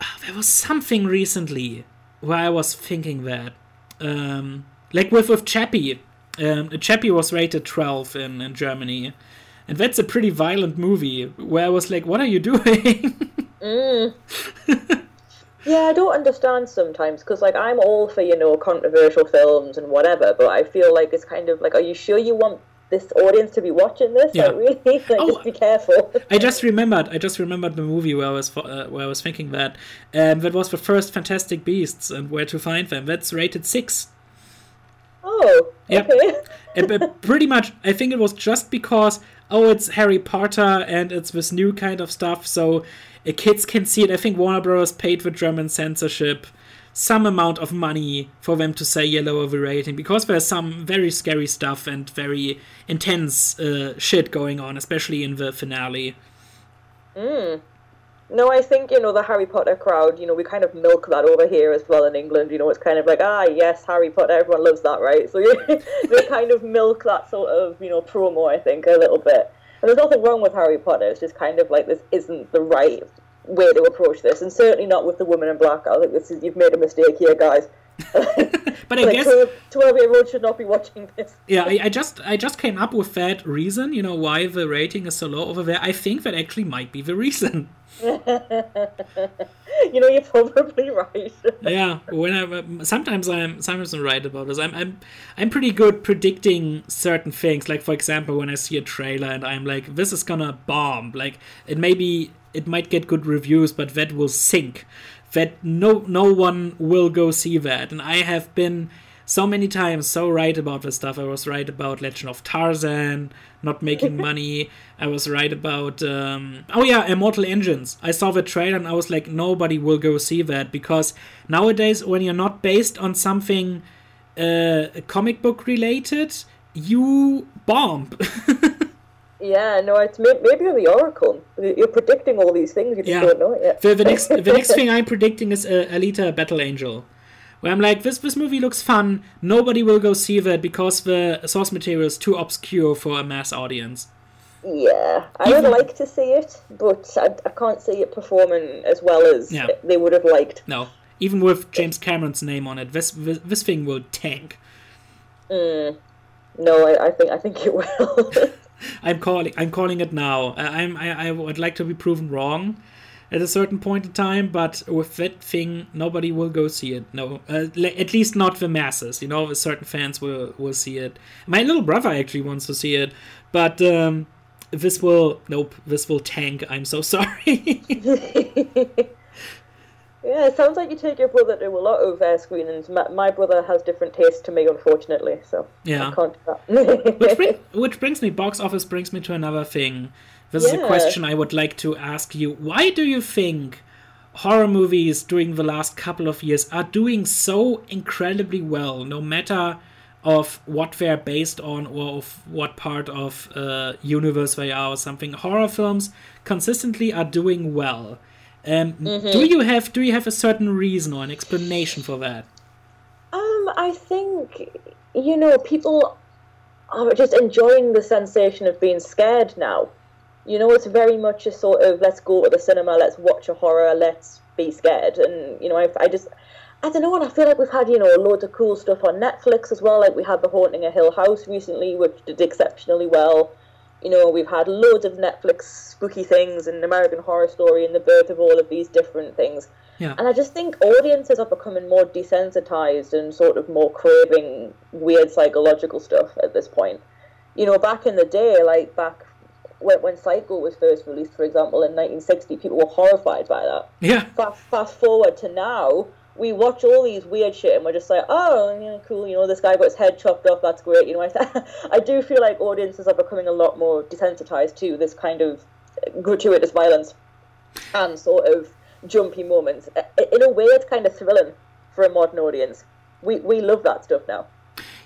ah, there was something recently where I was thinking that, um, like with with Chappie, um, Chappie was rated 12 in in Germany. And that's a pretty violent movie where I was like, what are you doing? Yeah, I don't understand sometimes because, like, I'm all for you know controversial films and whatever, but I feel like it's kind of like, are you sure you want this audience to be watching this? Yeah. Like, really? Like, Oh, just be careful. I just remembered. I just remembered the movie where I was uh, where I was thinking that um, that was the first Fantastic Beasts and where to find them. That's rated six. oh, Okay. And, but pretty much, I think it was just because oh, it's Harry Potter and it's this new kind of stuff, so kids can see it. I think Warner Bros. paid the German censorship some amount of money for them to say yellow over rating because there's some very scary stuff and very intense uh, shit going on, especially in the finale. No, I think, you know, the Harry Potter crowd, you know, we kind of milk that over here as well in England. You know, it's kind of like, ah, yes, Harry Potter, everyone loves that, right? So yeah, they kind of milk that sort of, you know, promo, I think, a little bit. And there's nothing wrong with Harry Potter. It's just kind of like this isn't the right way to approach this, and certainly not with the woman in black. I think this is, you've made a mistake here, guys. But I like, guess 12, 12 year olds should not be watching this. yeah, I, I just I just came up with that reason, you know, why the rating is so low over there. I think that actually might be the reason. You know, you're probably right. yeah, when I sometimes I'm sometimes I'm right about this. I'm I'm I'm pretty good predicting certain things. Like for example, when I see a trailer and I'm like, this is gonna bomb. Like it maybe it might get good reviews, but that will sink. That no no one will go see that. And I have been so many times so right about this stuff. I was right about Legend of Tarzan not making money. I was right about um, oh yeah, Immortal Engines. I saw the trailer and I was like, nobody will go see that because nowadays when you're not based on something uh, comic book related, you bomb. Yeah, no, it's may- maybe you're the oracle. You're predicting all these things, you just Yeah. don't know it yet. the, the next the next thing I'm predicting is uh, Alita Battle Angel. Where I'm like, this this movie looks fun. Nobody will go see that because the source material is too obscure for a mass audience. Yeah, I would like to see it, but I, I can't see it performing as well as Yeah. they would have liked. No, even with James Cameron's name on it, this this, this thing will tank. No, I, I think I think it will. I'm calling. I'm calling it now. I, I'm. I, I would like to be proven wrong at a certain point in time, but with that thing, nobody will go see it. No, uh, at least not the masses. You know, certain fans will will see it. My little brother actually wants to see it, but um, this will. Nope. This will tank. I'm so sorry. yeah, it sounds like you take your brother to a lot of uh, screenings. My, my brother has different tastes to me, unfortunately, so Yeah. I can't do which, that. bring, which brings me, box office brings me to another thing. This is a question I would like to ask you. Why do you think horror movies during the last couple of years are doing so incredibly well, no matter of what they're based on or of what part of uh, universe they are or something? Horror films consistently are doing well. Um, Do you have do you have a certain reason or an explanation for that? Um, I think you know people are just enjoying the sensation of being scared now. You know, it's very much a sort of let's go to the cinema, let's watch a horror, let's be scared, and you know, I, I just. I don't know, and I feel like we've had, you know, loads of cool stuff on Netflix as well. Like we had The Haunting of Hill House recently, which did exceptionally well. You know, we've had loads of Netflix spooky things and American Horror Story and the birth of all of these different things. Yeah. And I just think audiences are becoming more desensitized and sort of more craving weird psychological stuff at this point. You know, back in the day, like back when, when Psycho was first released, for example, in 1960, people were horrified by that. Yeah. Fast, fast forward to now, we watch all these weird shit and we're just like, oh, yeah, cool, you know, this guy got his head chopped off, that's great. You know, I, I do feel like audiences are becoming a lot more desensitized to this kind of gratuitous violence and sort of jumpy moments. In a way, it's kind of thrilling for a modern audience. We, we love that stuff now.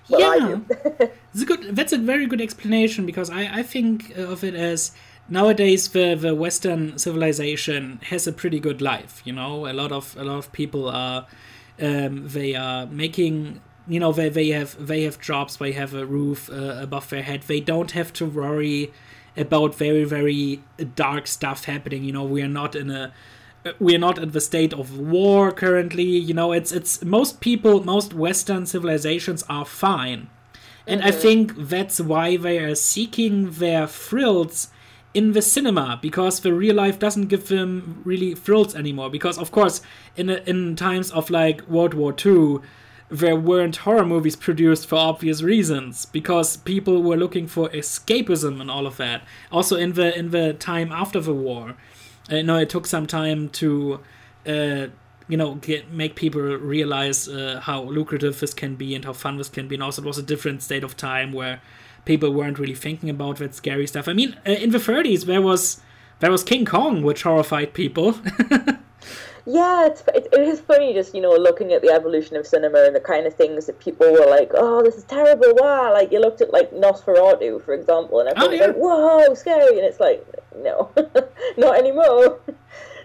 Well, yeah. It's a good. That's a very good explanation because I, I think of it as nowadays the, the Western civilization has a pretty good life. You know, a lot of a lot of people are um, they are making. You know, they, they have they have jobs. They have a roof uh, above their head. They don't have to worry about very very dark stuff happening. You know, we are not in a we are not at the state of war currently. You know, it's it's most people, most Western civilizations are fine. And I think that's why they are seeking their thrills in the cinema because the real life doesn't give them really thrills anymore. Because of course, in in times of like World War II, there weren't horror movies produced for obvious reasons because people were looking for escapism and all of that. Also in the in the time after the war, you know, it took some time to uh, you know, get, make people realize uh, how lucrative this can be and how fun this can be. And also, it was a different state of time where people weren't really thinking about that scary stuff. I mean, uh, in the 30s, there was there was King Kong, which horrified people. yeah, it's, it, it is funny just, you know, looking at the evolution of cinema and the kind of things that people were like, oh, this is terrible, wow. Like, you looked at, like, Nosferatu, for example, and everyone oh, yeah. like, whoa, scary. And it's like, no, not anymore.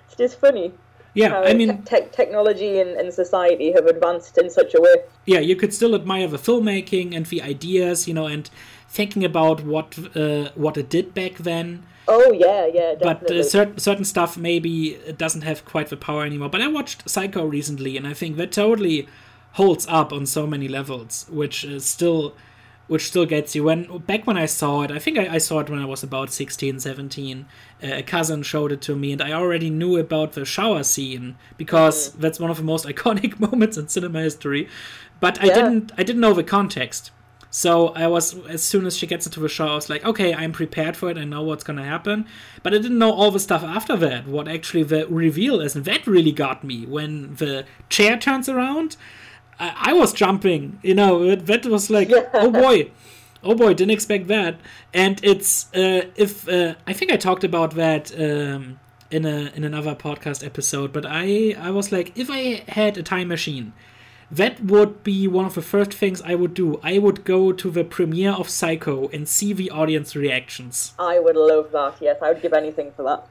it's just funny. Yeah, I mean, te- technology and, and society have advanced in such a way. Yeah, you could still admire the filmmaking and the ideas, you know, and thinking about what uh, what it did back then. Oh yeah, yeah, definitely. But uh, certain certain stuff maybe doesn't have quite the power anymore. But I watched Psycho recently, and I think that totally holds up on so many levels, which is still which still gets you. When back when I saw it, I think I, I saw it when I was about 16, 17. Uh, a cousin showed it to me, and I already knew about the shower scene because mm-hmm. that's one of the most iconic moments in cinema history. But I yeah. didn't I didn't know the context. So I was as soon as she gets into the show, I was like, okay, I'm prepared for it. I know what's gonna happen, but I didn't know all the stuff after that. What actually the reveal is, and that really got me when the chair turns around. I, I was jumping, you know. That was like, oh boy, oh boy, didn't expect that. And it's uh, if uh, I think I talked about that. Um, in a in another podcast episode, but I I was like, if I had a time machine that would be one of the first things I would do. I would go to the premiere of Psycho and see the audience reactions. I would love that, yes. I would give anything for that.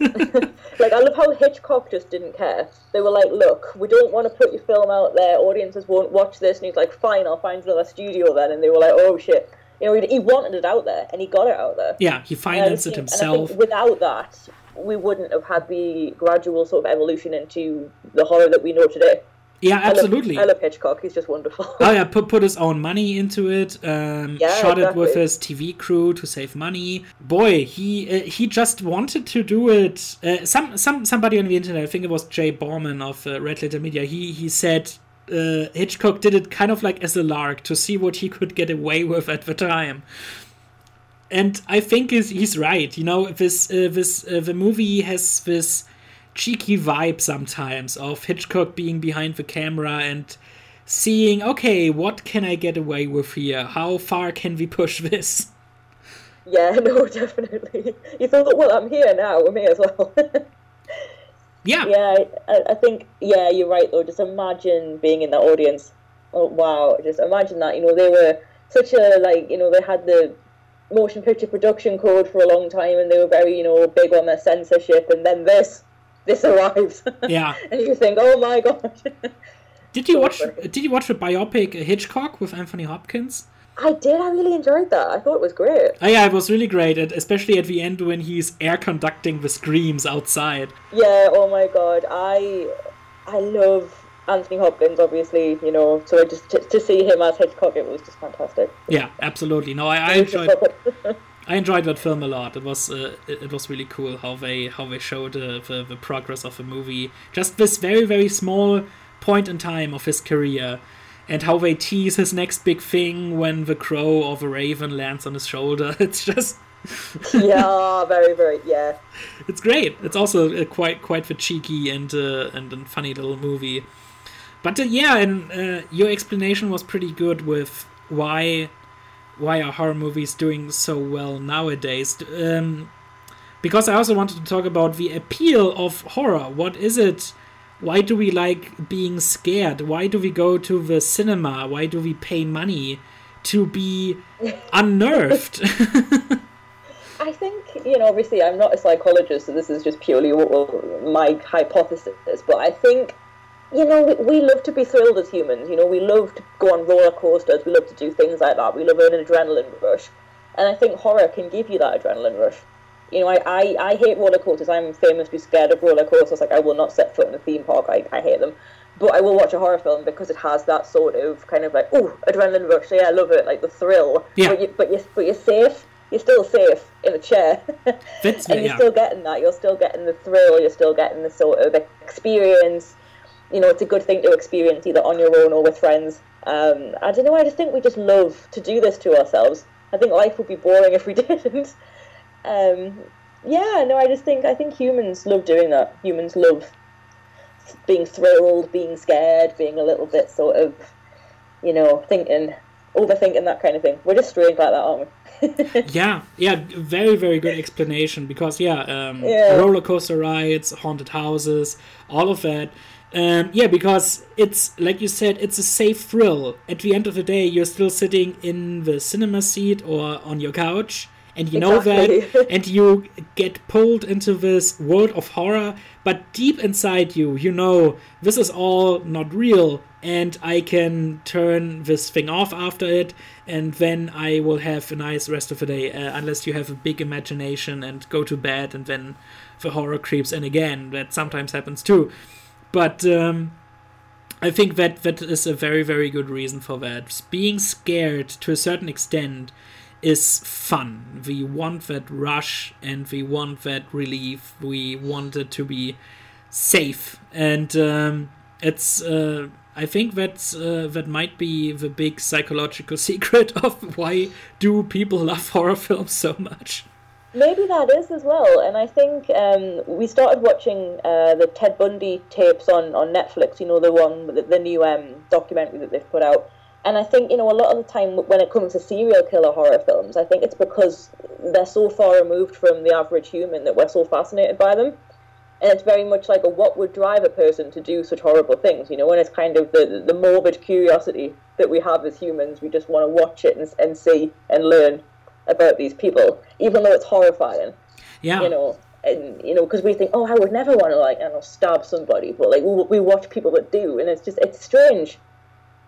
like, I love how Hitchcock just didn't care. They were like, look, we don't want to put your film out there. Audiences won't watch this. And he's like, fine, I'll find another studio then. And they were like, oh shit. You know, he wanted it out there and he got it out there. Yeah, he financed it himself. without that, we wouldn't have had the gradual sort of evolution into the horror that we know today. Yeah, absolutely. I love, I love, Hitchcock. He's just wonderful. oh yeah, put put his own money into it. Um, yeah, shot exactly. it with his TV crew to save money. Boy, he uh, he just wanted to do it. Uh, some some somebody on the internet, I think it was Jay Bauman of uh, Red Letter Media. He he said uh, Hitchcock did it kind of like as a lark to see what he could get away with at the time. And I think is he's right. You know, this uh, this uh, the movie has this cheeky vibe sometimes of Hitchcock being behind the camera and seeing, okay, what can I get away with here? How far can we push this? Yeah, no, definitely. You thought, well, I'm here now, we may as well. yeah. Yeah, I, I think, yeah, you're right, though. Just imagine being in that audience. Oh, wow. Just imagine that. You know, they were such a, like, you know, they had the motion picture production code for a long time and they were very, you know, big on their censorship. And then this this arrives. Yeah. and you think, oh my god. did you watch? Did you watch the biopic uh, Hitchcock with Anthony Hopkins? I did. I really enjoyed that. I thought it was great. Oh, yeah, it was really great, especially at the end when he's air conducting the screams outside. Yeah. Oh my god. I I love Anthony Hopkins, obviously, you know, so just to, to, see him as Hitchcock, it was just fantastic. Yeah, absolutely. No, I, I enjoyed. I enjoyed that film a lot. It was uh, it, was really cool how they how they showed uh, the the progress of the movie. Just this very very small point in time of his career, and how they tease his next big thing when the crow or the raven lands on his shoulder. It's just. yeah, very very yeah. It's great. It's also uh, quite quite the cheeky and uh, and, and funny little movie. But uh, yeah, and uh, your explanation was pretty good with why why are horror movies doing so well nowadays? Um, because I also wanted to talk about the appeal of horror. What is it? Why do we like being scared? Why do we go to the cinema? Why do we pay money to be unnerved? I think, you know, obviously I'm not a psychologist, so this is just purely my hypothesis, but I think you know, we, we love to be thrilled as humans. You know, we love to go on roller coasters. We love to do things like that. We love an adrenaline rush, and I think horror can give you that adrenaline rush. You know, I, I, I hate roller coasters. I'm famously scared of roller coasters. Like, I will not set foot in a theme park. I, I hate them. But I will watch a horror film because it has that sort of kind of like, oh, adrenaline rush. Yeah, I love it. Like the thrill. Yeah. But, you, but, you, but you're safe. You're still safe in a chair. Fits and you're yeah. still getting that. You're still getting the thrill. You're still getting the sort of experience you know, it's a good thing to experience either on your own or with friends. Um, I don't know. I just think we just love to do this to ourselves. I think life would be boring if we didn't. Um, yeah, no, I just think I think humans love doing that. Humans love being thrilled, being scared, being a little bit sort of, you know, thinking, overthinking that kind of thing. We're just strange like that, aren't we? yeah, yeah, very, very good explanation because yeah, um, Yeah. roller coaster rides, haunted houses, all of that. Um, yeah, because it's like you said, it's a safe thrill. At the end of the day, you're still sitting in the cinema seat or on your couch, and you know Exactly. that, and you get pulled into this world of horror. But deep inside you, you know this is all not real, and I can turn this thing off after it, and then I will have a nice rest of the day. Uh, unless you have a big imagination and go to bed, and then the horror creeps in again. That sometimes happens too. But um, I think that that is a very very good reason for that. Being scared to a certain extent is fun. We want that rush and we want that relief. We want it to be safe, and um, it's. Uh, I think that's uh, that might be the big psychological secret of why do people love horror films so much. Maybe that is as well, and I think um, we started watching uh, the Ted Bundy tapes on, on Netflix. You know, the one, the, the new um, documentary that they've put out. And I think you know a lot of the time when it comes to serial killer horror films, I think it's because they're so far removed from the average human that we're so fascinated by them. And it's very much like a what would drive a person to do such horrible things, you know. And it's kind of the the morbid curiosity that we have as humans. We just want to watch it and, and see and learn about these people, even though it's horrifying Yeah, you know, and you know, because we think, oh, I would never want to like, I don't know, stab somebody, but like we, we watch people that do, and it's just it's strange.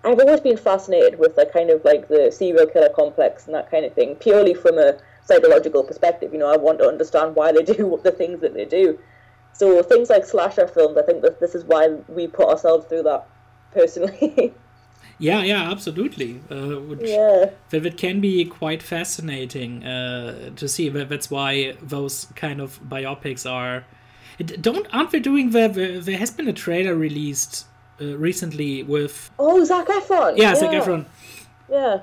I've always been fascinated with like kind of like the serial killer complex and that kind of thing, purely from a psychological perspective. You know, I want to understand why they do the things that they do. So things like slasher films, I think that this is why we put ourselves through that personally. yeah, yeah, absolutely. Uh, which, yeah. that it can be quite fascinating uh, to see. That- That's why those kind of biopics are. Don't aren't they doing the, the? There has been a trailer released uh, recently with Oh, Zac Efron. yeah, Zac Efron, Yeah.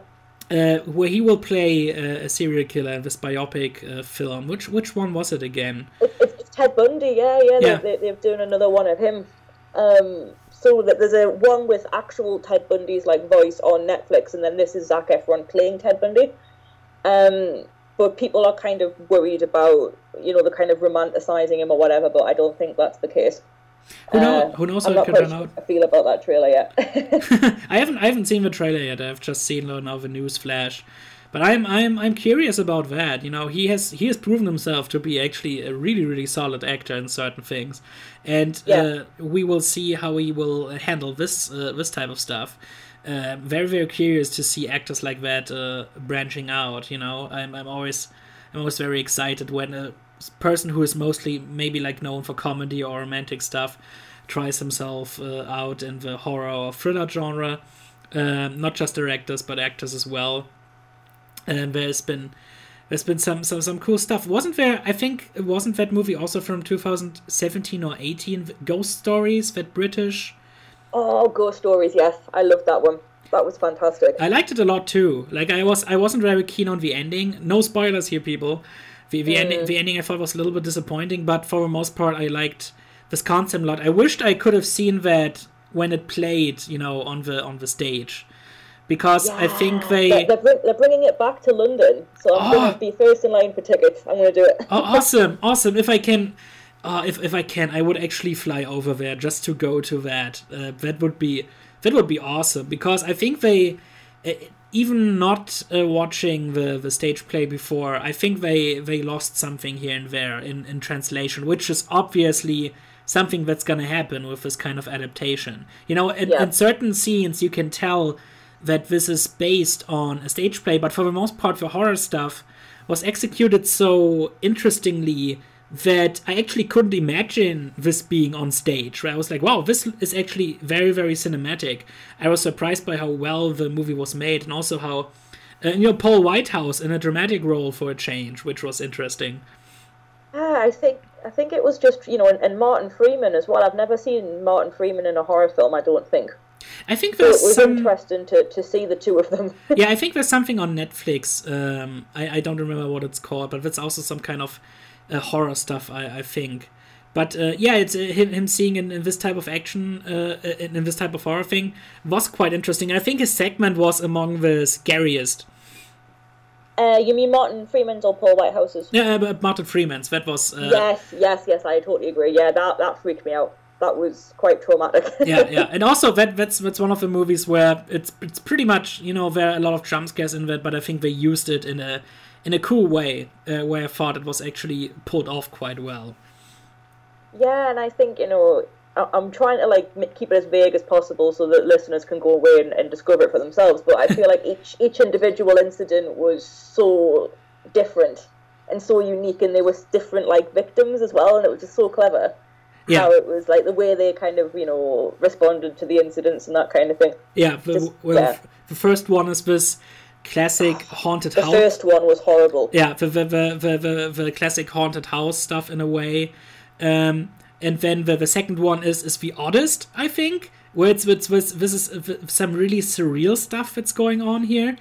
uh, where he will play uh, a serial killer in this biopic uh, film. Which which one was it again? It, it's Ted Bundy, yeah, yeah. Yeah. They, they, they're doing another one of him. Um, so that there's a one with actual Ted Bundy's like voice on Netflix, and then this is Zac Efron playing Ted Bundy. Um, but people are kind of worried about you know the kind of romanticizing him or whatever. But I don't think that's the case. Who, know, Uh, who knows I'm not could quite sure out? I feel about that trailer yet. I haven't I haven't seen the trailer yet. I've just seen another the news flash. But I'm I'm I'm curious about that. You know, he has he has proven himself to be actually a really really solid actor in certain things, and Yeah. uh, we will see how he will handle this uh, this type of stuff. Uh, very very curious to see actors like that uh, branching out. You know, I'm I'm always I'm always very excited when a person who is mostly maybe like known for comedy or romantic stuff tries himself uh, out in the horror or thriller genre. Um, not just directors, but actors as well. And there's been there's been some, some some cool stuff. Wasn't there? I think it wasn't that movie also from 2017 or 18? Ghost Stories, that British. oh, Ghost Stories, yes, I loved that one. That was fantastic. I liked it a lot too. Like I was I wasn't very keen on the ending. No spoilers here, people. The the ending mm. the ending I thought was a little bit disappointing, but for the most part I liked this concept a lot. I wished I could have seen that when it played, you know, on the on the stage, because I think they. They're, they're, bring, they're bringing it back to London, so I'm Oh. going to be first in line for tickets. I'm going to do it. Oh, awesome, awesome! If I can, uh, if if I can, I would actually fly over there just to go to that. Uh, that would be that would be awesome because I think they, uh, even not uh, watching the the stage play before, I think they they lost something here and there in in translation, which is obviously something that's gonna happen with this kind of adaptation. You know, in, Yeah. in certain scenes you can tell that this is based on a stage play, but for the most part, the horror stuff was executed so interestingly that I actually couldn't imagine this being on stage. Where I was like, wow, this is actually very, very cinematic. I was surprised by how well the movie was made and also how, uh, you know, Paul Whitehouse in a dramatic role for a change, which was interesting. Ah, I think I think it was just you know, and, and Martin Freeman as well. I've never seen Martin Freeman in a horror film. I don't think. I think So it was some. interesting to, to see the two of them. yeah, I think there's something on Netflix. Um, I, I don't remember what it's called, but that's also some kind of uh, horror stuff. I, I think, But uh, yeah, it's uh, him, him seeing in, in this type of action, uh, in, in this type of horror thing, was quite interesting. I think his segment was among the scariest. Uh, you mean Martin Freeman's or Paul Whitehouse's? Yeah, but Martin Freeman's. That was. Uh, yes, yes, yes. I totally agree. Yeah, that that freaked me out. That was quite traumatic. yeah, yeah, and also that that's that's one of the movies where it's it's pretty much you know there are a lot of jump scares in that, but I think they used it in a in a cool way uh, where I thought it was actually pulled off quite well. Yeah, and I think you know I'm trying to like keep it as vague as possible so that listeners can go away and, and discover it for themselves. But I feel like each each individual incident was so different and so unique, and they were different like victims as well, and it was just so clever. Yeah. How it was like the way they kind of you know responded to the incidents and that kind of thing. Yeah, the, just, well, yeah. the first one is this classic haunted the house. The first one was horrible. Yeah, the the, the the, the, the classic haunted house stuff in a way. Um, and then the, the second one is is the oddest, I think, where it's, it's, it's this is some really surreal stuff that's going on here.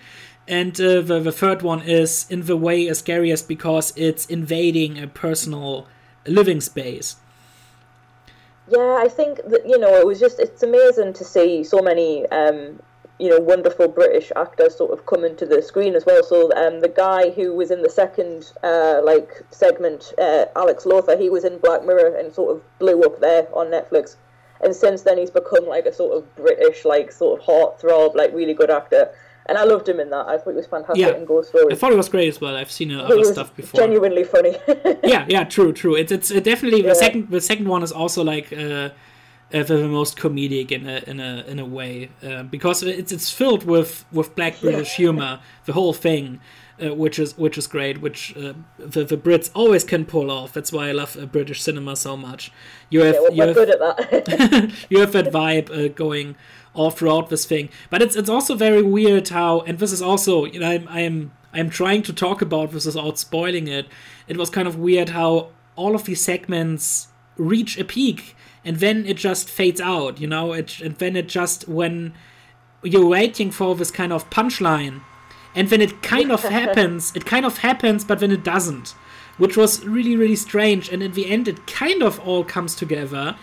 And uh, the, the third one is in the way scariest because it's invading a personal living space. Yeah, I think that you know it was just it's amazing to see so many um, you know wonderful British actors sort of come into the screen as well. So um, the guy who was in the second uh, like segment, uh, Alex Lawther, he was in Black Mirror and sort of blew up there on Netflix. And since then, he's become like a sort of British, like sort of heartthrob, like really good actor. And I loved him in that. I thought it was fantastic yeah. in Ghost Story. I thought it was great as well. I've seen other stuff before. Genuinely funny. yeah, yeah, true, true. It's it's definitely yeah. the second. The second one is also like. Uh, uh, the most comedic in a in a in a way uh, because it's it's filled with with black British humor the whole thing. Uh, which is which is great, which uh, the, the Brits always can pull off. That's why I love uh, British cinema so much. You have yeah, you have, good at that. you have that vibe uh, going all throughout this thing, but it's it's also very weird how, and this is also you know I'm I'm I'm trying to talk about this without spoiling it. It was kind of weird how all of these segments reach a peak and then it just fades out, you know, it, and then it just, when you're waiting for this kind of punchline, and then it kind of happens, it kind of happens, but then it doesn't, which was really, really strange, and in the end, it kind of all comes together.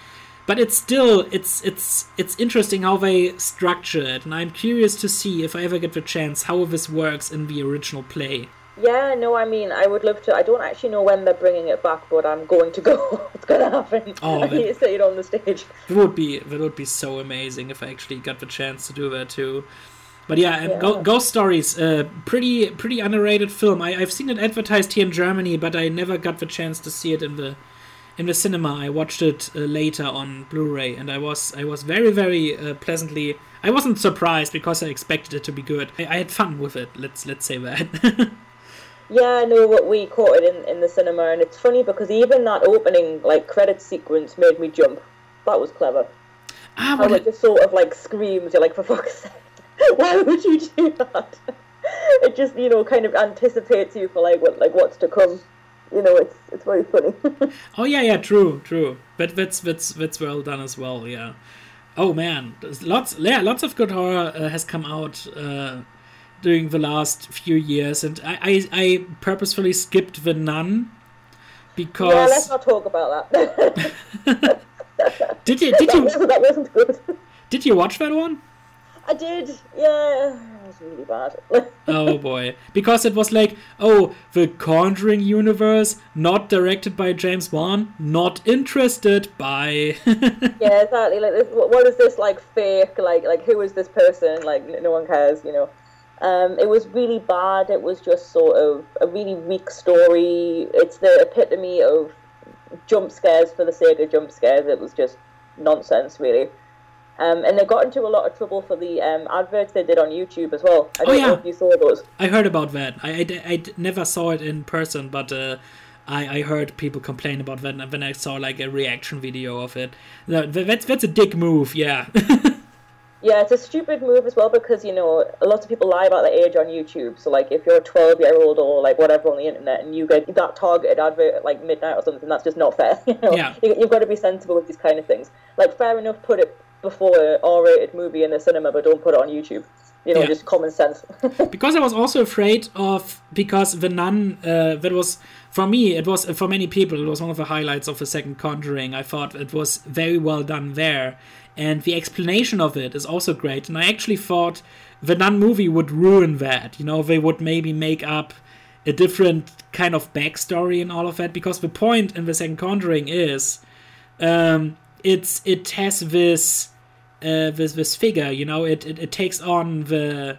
But it's still it's it's it's interesting how they structure it, and I'm curious to see if I ever get the chance how this works in the original play. Yeah, no, I mean, I would love to. I don't actually know when they're bringing it back, but I'm going to go. it's going to happen. Oh, I need to see it on the stage. It would be that would be so amazing if I actually got the chance to do that too. But yeah, yeah. Go- Ghost Stories, uh, pretty pretty underrated film. I, I've seen it advertised here in Germany, but I never got the chance to see it in the in the cinema. I watched it uh, later on Blu-ray, and I was I was very very uh, pleasantly. I wasn't surprised because I expected it to be good. I, I had fun with it. Let's let's say that. Yeah, no, what we caught it in, in the cinema, and it's funny because even that opening like credit sequence made me jump. That was clever. Ah, How it just sort of like screams. You're like, for fuck's sake, why would you do that? it just you know kind of anticipates you for like what like what's to come. You know, it's it's very funny. oh yeah, yeah, true, true. But that's that's that's well done as well. Yeah. Oh man, There's lots yeah, lots of good horror uh, has come out. Uh, during the last few years, and I, I, I purposefully skipped the Nun because. Yeah, let's not talk about that. did you? Did that you? Wasn't, that wasn't good. Did you watch that one? I did. Yeah, was really bad. oh boy, because it was like, oh, the Conjuring universe, not directed by James Wan, not interested by. yeah, exactly. Like, this, what is this like fake? Like, like who is this person? Like, no one cares. You know. Um, it was really bad. It was just sort of a really weak story. It's the epitome of jump scares for the sake of jump scares. It was just nonsense, really. Um, and they got into a lot of trouble for the um, adverts they did on YouTube as well. I don't oh, yeah. know if you saw those. I heard about that. I, I, I never saw it in person, but uh, I, I heard people complain about that when I saw like a reaction video of it. That's, that's a dick move, yeah. Yeah, it's a stupid move as well because you know a lot of people lie about their age on YouTube. So like, if you're a 12 year old or like whatever on the internet and you get that targeted advert at like midnight or something, that's just not fair. You know, yeah. you, have got to be sensible with these kind of things. Like, fair enough, put it before an R-rated movie in the cinema, but don't put it on YouTube. You know, Yeah. just common sense. because I was also afraid of because the nun uh, that was for me it was for many people it was one of the highlights of the second Conjuring. I thought it was very well done there, and the explanation of it is also great. And I actually thought the nun movie would ruin that. You know, they would maybe make up a different kind of backstory and all of that because the point in the second Conjuring is um, it's it has this uh, this this figure, you know, it, it, it takes on the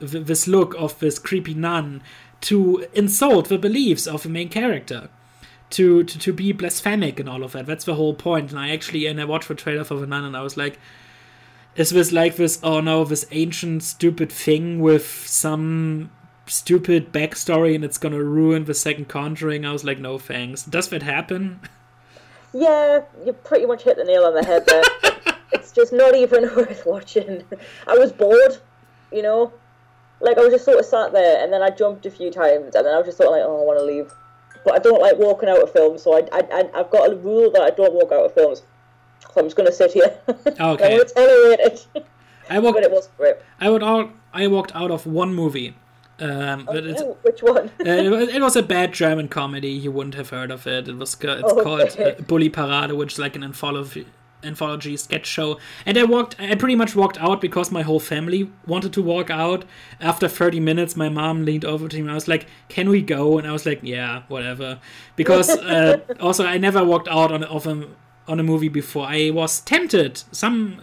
th- this look of this creepy nun to insult the beliefs of the main character, to, to to be blasphemic and all of that. That's the whole point. And I actually and I watched the trailer for the nun and I was like, is this like this? Oh no, this ancient stupid thing with some stupid backstory and it's gonna ruin the second Conjuring. I was like, no thanks. Does that happen? yeah, you pretty much hit the nail on the head there. it's just not even worth watching. I was bored, you know? Like, I was just sort of sat there, and then I jumped a few times, and then I was just sort of like, oh, I want to leave. But I don't like walking out of films, so I, I, I, I've got a rule that I don't walk out of films. So I'm just going to sit here. Okay. To tolerate it. I walked. but it was great. I would all. I walked out of one movie. Um, but it's, Oh, which one? uh, it, was, it was a bad German comedy. You wouldn't have heard of it. It was it's Oh, called okay. uh, Bully Parade, which is like an anthology anthology sketch show. And I walked. I pretty much walked out because my whole family wanted to walk out. After 30 minutes, my mom leaned over to me. I was like, "Can we go?" And I was like, "Yeah, whatever." Because uh, also I never walked out on of a on a movie before. I was tempted some.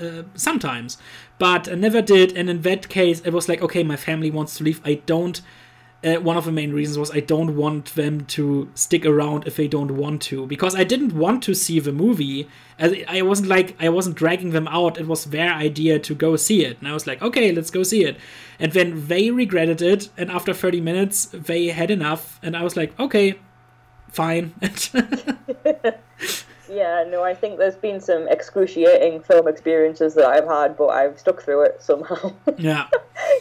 Uh, sometimes, but I never did. And in that case, it was like, okay, my family wants to leave. I don't. Uh, one of the main reasons was I don't want them to stick around if they don't want to, because I didn't want to see the movie. I wasn't like I wasn't dragging them out. It was their idea to go see it, and I was like, okay, let's go see it. And then they regretted it, and after 30 minutes, they had enough, and I was like, okay, fine. Yeah, no, I think there's been some excruciating film experiences that I've had, but I've stuck through it somehow. yeah.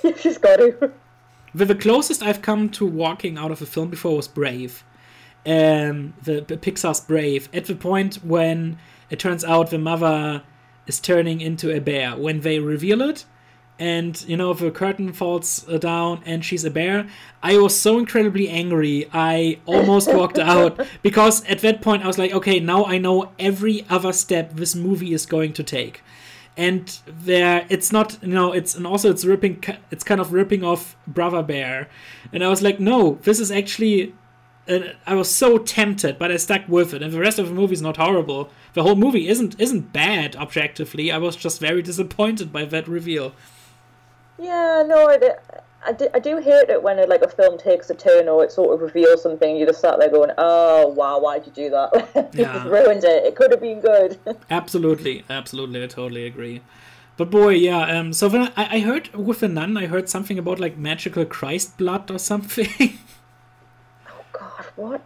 You've just got to. The, the closest I've come to walking out of a film before was Brave. Um, the, the Pixar's Brave. At the point when it turns out the mother is turning into a bear. When they reveal it, and you know the curtain falls uh, down and she's a bear i was so incredibly angry i almost walked out because at that point i was like okay now i know every other step this movie is going to take and there it's not you know it's and also it's ripping it's kind of ripping off brother bear and i was like no this is actually and I was so tempted, but I stuck with it. And the rest of the movie is not horrible. The whole movie isn't isn't bad objectively. I was just very disappointed by that reveal. Yeah, no, I, do- I, do, I do hate it when like a film takes a turn or it sort of reveals something. You just sat there going, "Oh wow, why'd you do that? you Yeah. just ruined it. It could have been good." Absolutely, absolutely, I totally agree. But boy, yeah. Um. So then I, I heard with the nun, I heard something about like magical Christ blood or something. oh God, what?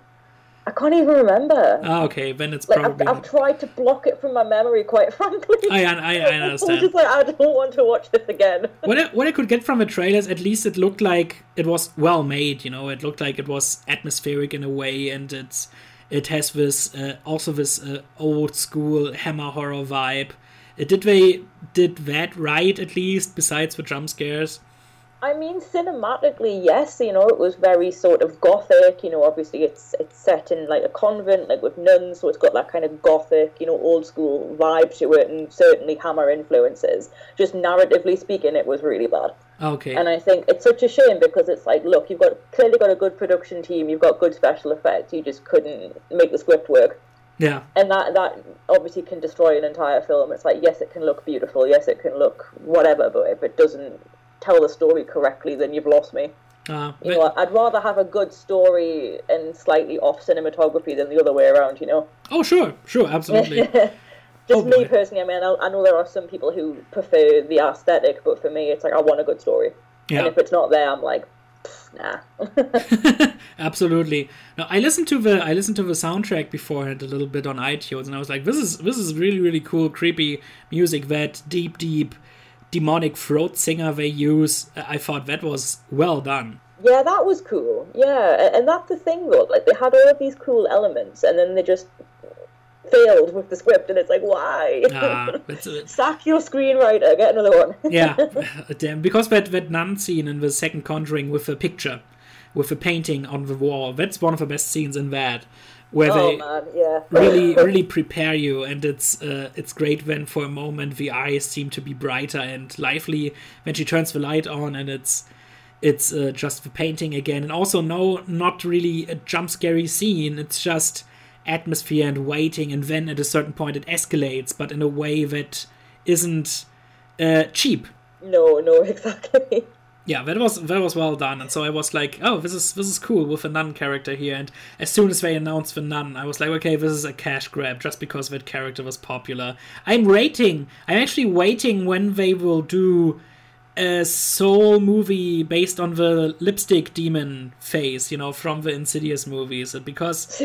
I can't even remember. ah, okay. Then it's like I've, probably. I've tried to block it from my memory, quite frankly. I, I, I I'm just like, I don't want to watch this again. what I, what I could get from the trailers, at least it looked like it was well made. You know, it looked like it was atmospheric in a way, and it's it has this uh, also this uh, old school Hammer horror vibe. Uh, did they did that right at least? Besides the jump scares. I mean, cinematically, yes. You know, it was very sort of gothic. You know, obviously it's it's set in like a convent, like with nuns, so it's got that kind of gothic, you know, old school vibe to it, and certainly Hammer influences. Just narratively speaking, it was really bad. Okay. And I think it's such a shame because it's like, look, you've got clearly got a good production team, you've got good special effects, you just couldn't make the script work. yeah. And that that obviously can destroy an entire film. It's like, yes, it can look beautiful, yes, it can look whatever, but if it doesn't tell the story correctly, then you've lost me. Uh, You know, I'd rather have a good story and slightly off cinematography than the other way around. You know. oh sure, sure, absolutely. Just Oh, me boy. personally. I mean, I, know there are some people who prefer the aesthetic, but for me, it's like I want a good story. And yeah. if it's not there, I'm like, nah. Absolutely. Now I listened to the I listened to the soundtrack beforehand a little bit on iTunes, and I was like, this is this is really really cool, creepy music. That deep deep demonic throat singer they use. I thought that was well done. Yeah, that was cool. Yeah, and that's the thing though. Like they had all of these cool elements, and then they just failed with the script, and it's like, why? Ah, a- Sack your screenwriter, get another one. yeah, damn. Because that that nun scene in the second Conjuring with the picture, with the painting on the wall, that's one of the best scenes in that, where oh they man, yeah. really really prepare you, and it's uh, it's great when for a moment the eyes seem to be brighter and lively when she turns the light on, and it's it's uh, just the painting again, and also no, not really a jump scary scene. It's just atmosphere and waiting, and then at a certain point it escalates, but in a way that isn't uh, cheap. No, no, exactly. Yeah, that was that was well done, and so I was like, oh, this is this is cool with a nun character here. And as soon as they announced the nun, I was like, okay, this is a cash grab just because that character was popular. I'm waiting. I'm actually waiting when they will do a soul movie based on the lipstick demon face, you know, from the Insidious movies, because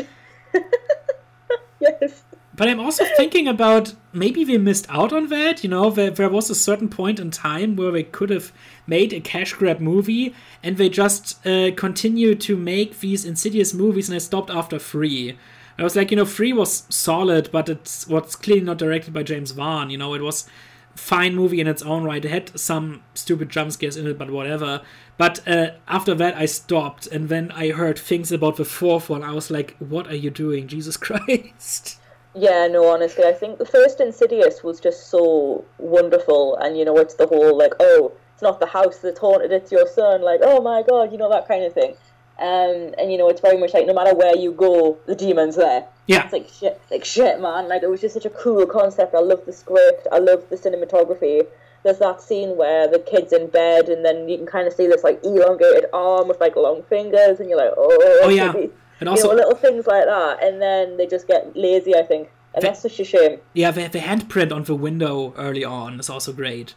yes. But I'm also thinking about maybe we missed out on that. You know, there, there was a certain point in time where they could have made a cash grab movie and they just uh, continued to make these insidious movies and I stopped after three. I was like, you know, three was solid, but it's what's clearly not directed by James Wan. You know, it was fine movie in its own right. It had some stupid jump scares in it, but whatever. But uh, after that, I stopped, and then I heard things about the fourth one. I was like, "What are you doing, Jesus Christ?" Yeah, no, honestly, I think the first Insidious was just so wonderful, and you know, it's the whole like, oh, it's not the house that's haunted, it's your son, like, oh my god, you know, that kind of thing. Um, and you know, it's very much like no matter where you go, the demon's there. Yeah. It's like shit, like shit, man. Like it was just such a cool concept. I love the script. I love the cinematography. There's that scene where the kid's in bed, and then you can kind of see this like elongated arm with like long fingers, and you're like, oh, Oh, yeah. And you also, know, little things like that, and then they just get lazy. I think, and Ve- that's such a shame. yeah, the, the handprint on the window early on is also great.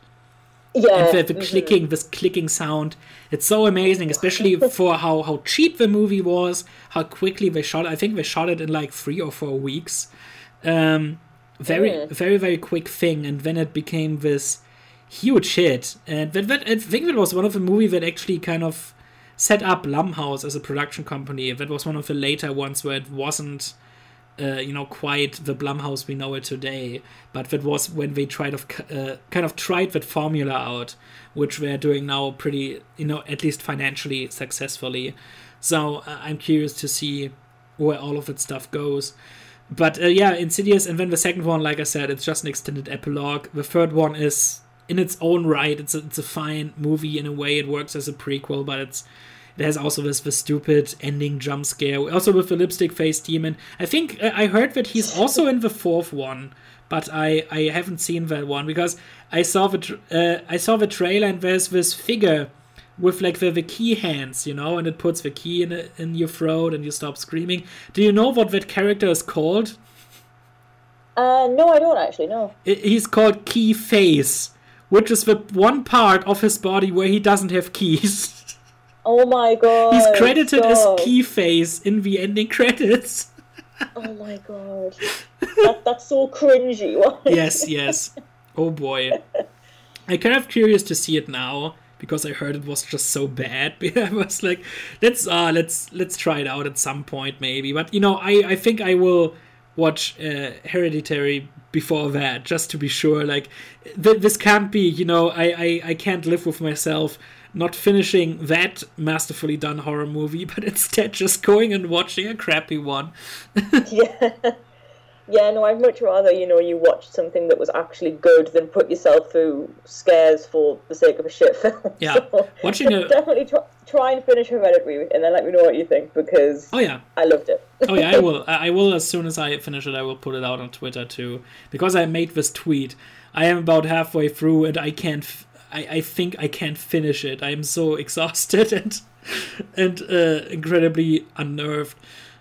Yeah, and the, the mhm. clicking, this clicking sound, it's so amazing, especially for how, how cheap the movie was, how quickly they shot it. I think they shot it in like three or four weeks. Um, very, Mm. very, very quick thing, and then it became this huge hit. And that, that, I think that was one of the movies that actually kind of set up Blumhouse as a production company. That was one of the later ones where it wasn't uh, you know, quite the Blumhouse we know it today. But that was when they tried of uh, kind of tried that formula out, which they're doing now pretty, you know, at least financially successfully. So uh, I'm curious to see where all of that stuff goes. But uh, yeah, Insidious, and then the second one, like I said, it's just an extended epilogue. The third one is in its own right. It's a, it's a fine movie in a way. It works as a prequel, but it's it has also this the stupid ending jump scare. Also with the lipstick face demon. I think uh, I heard that he's also in the fourth one, but I I haven't seen that one because I saw the tr- uh, I saw the trailer and there's this figure with like the, the key hands, you know, and it puts the key in a, in your throat and you stop screaming. Do you know what that character is called? Uh, no, I don't actually know. He's called Key Face, which is the one part of his body where he doesn't have keys. Oh my god. He's credited stop. as Key Face in the ending credits. Oh my god. that, that's so cringy. Yes, yes. Oh boy. I'm kind of curious to see it now because I heard it was just so bad. I was like, let's uh let's let's try it out at some point maybe. But you know, I I think I will watch uh, Hereditary before that just to be sure. Like th- this can't be. You know, I, I I can't live with myself not finishing that masterfully done horror movie, but instead just going and watching a crappy one. yeah. Yeah, no, I'd much rather, you know, you watch something that was actually good than put yourself through scares for the sake of a shit film. Yeah. So, Watching a- definitely try, try and finish Hereditary and then let me know what you think because Oh yeah, I loved it. oh yeah, I will. I will as soon as I finish it. I will put it out on Twitter too, because I made this tweet. I am about halfway through, and I can't. F- I I think I can't finish it. I am so exhausted and and uh, incredibly unnerved.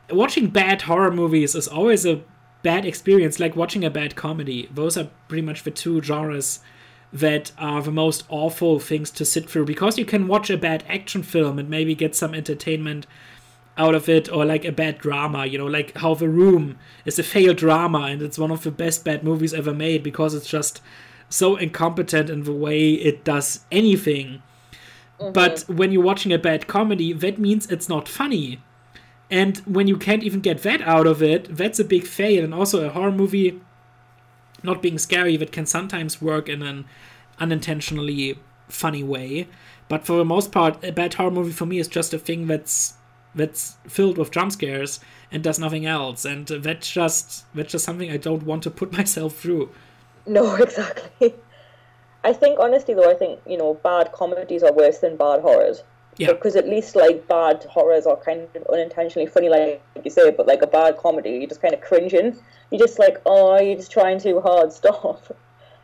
Watching bad horror movies is always a bad experience, like watching a bad comedy. Those are pretty much the two genres that are the most awful things to sit through. Because you can watch a bad action film and maybe get some entertainment out of it or like a bad drama you know like how the room is a failed drama and it's one of the best bad movies ever made because it's just so incompetent in the way it does anything. Mm-hmm. But when you're watching a bad comedy that means it's not funny. And when you can't even get that out of it, that's a big fail. And also, a horror movie not being scary that can sometimes work in an unintentionally funny way. But for the most part, a bad horror movie for me is just a thing that's that's filled with jump scares and does nothing else. And that's just that's just something I don't want to put myself through. No, exactly. I think honestly though, I think you know bad comedies are worse than bad horrors. Yeah. Because at least like bad horrors are kind of unintentionally funny, like you say, but like a bad comedy, you're just kind of cringing. You're just like, oh, you're just trying too hard. Stop.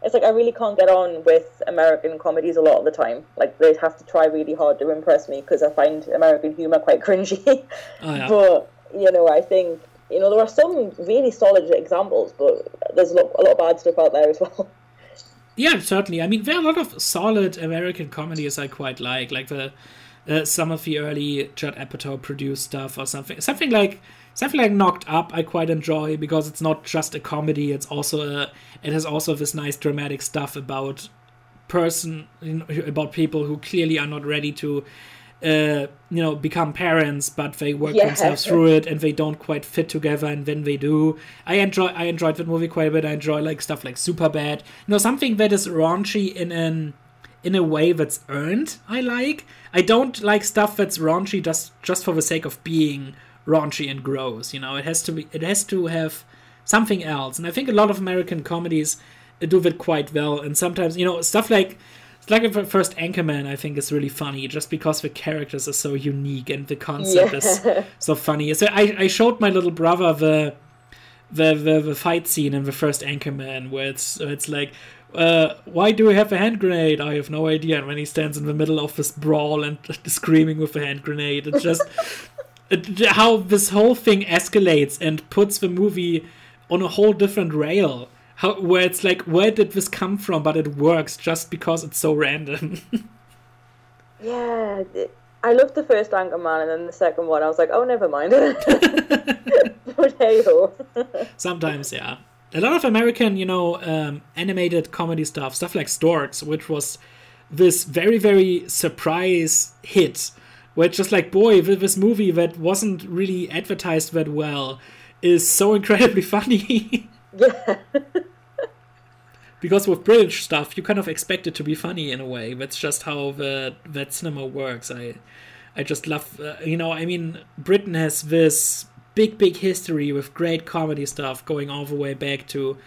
It's like I really can't get on with American comedies a lot of the time. Like they have to try really hard to impress me because I find American humor quite cringy. Oh, yeah. But you know, I think you know there are some really solid examples, but there's a lot, a lot of bad stuff out there as well. Yeah, certainly. I mean, there are a lot of solid American comedies I quite like, like the uh, some of the early Judd Apatow produced stuff or something. Something like something like Knocked Up, I quite enjoy because it's not just a comedy. It's also a, it has also this nice dramatic stuff about person you know, about people who clearly are not ready to uh, you know become parents but they work Yeah. themselves through it and they don't quite fit together and when they do i enjoy i enjoyed that movie quite a bit i enjoy like stuff like super bad you know something that is raunchy in an in a way that's earned i like. I don't like stuff that's raunchy just just for the sake of being raunchy and gross you know? It has to be it has to have something else. And i think a lot of american comedies do that quite well. And sometimes you know stuff like like the first Anchorman, I think is really funny just because the characters are so unique and the concept is so funny. So I, I showed my little brother the the, the the fight scene in the first Anchorman where it's it's like uh, why do we have a hand grenade? I have no idea. And when he stands in the middle of this brawl and screaming with a hand grenade, it's just it, how this whole thing escalates and puts the movie on a whole different rail. How where it's like, where did this come from? But it works just because it's so random. Yeah, I loved the first Anchorman, and then the second one, I was like, oh, never mind. but hey. Sometimes, yeah. A lot of American, you know, um, animated comedy stuff, stuff like Storks, which was this very, very surprise hit. Where it's just like, boy, this movie that wasn't really advertised that well is so incredibly funny. yeah. because with British stuff, you kind of expect it to be funny in a way. That's just how the that cinema works. I, I just love, uh, you know, I mean, Britain has this big, big history with great comedy stuff going all the way back to,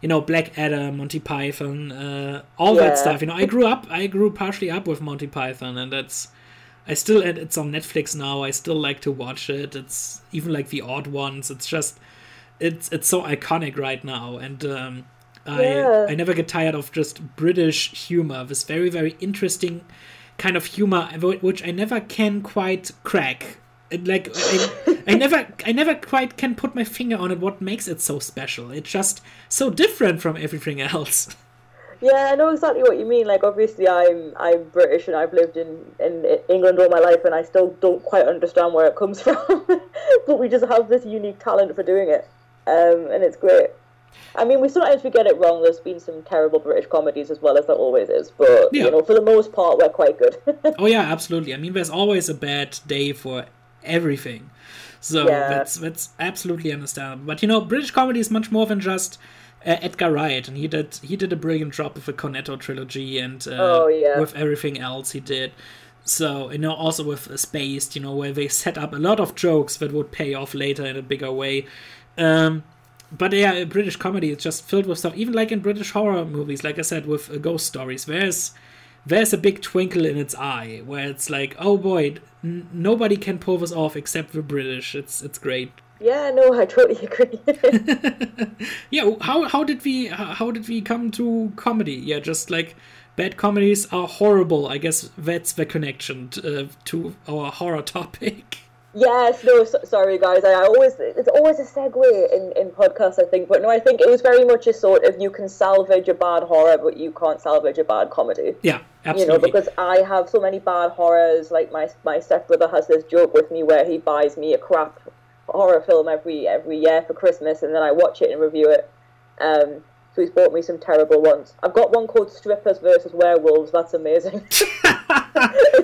you know, Blackadder, Monty Python, uh, all Yeah. that stuff. You know, I grew up, I grew partially up with Monty Python, and that's. I still, it's on Netflix now. I still like to watch it. It's even like the odd ones. It's just, it's it's so iconic right now, and um, I Yeah. I never get tired of just British humor. This very very interesting kind of humor, which I never can quite crack. It, like I, I never I never quite can put my finger on it. What makes it so special? It's just so different from everything else. Yeah, I know exactly what you mean. Like, obviously, I'm I'm British and I've lived in, in England all my life, and I still don't quite understand where it comes from. but we just have this unique talent for doing it, um, and it's great. I mean, we sometimes we get it wrong. There's been some terrible British comedies as well as there always is, but Yeah. you know, for the most part, we're quite good. oh yeah, absolutely. I mean, there's always a bad day for everything. So Yeah. that's that's absolutely understandable. But you know, British comedy is much more than just uh, Edgar Wright, and he did he did a brilliant job with the Cornetto trilogy and uh, Oh, yeah. with everything else he did. So you know, also with uh, Spaced, you know, where they set up a lot of jokes that would pay off later in a bigger way. Um, but yeah, British comedy is just filled with stuff. Even like in British horror movies, like I said, with uh, ghost stories, there's there's a big twinkle in its eye where it's like, oh boy, n- nobody can pull this off except the British. It's it's great. yeah, no, I totally agree. Yeah, how how did we how did we come to comedy? Yeah, just like bad comedies are horrible. I guess that's the connection to, uh, to our horror topic. Yes, no, so, sorry guys. I, always it's always a segue in in podcasts. I think, but no, I think it was very much a sort of you can salvage a bad horror, but you can't salvage a bad comedy. Yeah, absolutely. You know, because I have so many bad horrors. Like my my stepbrother has this joke with me where he buys me a crap horror film every every year for Christmas, and then I watch it and review it. Um, so he's bought me some terrible ones. I've got one called Strippers versus Werewolves. That's amazing.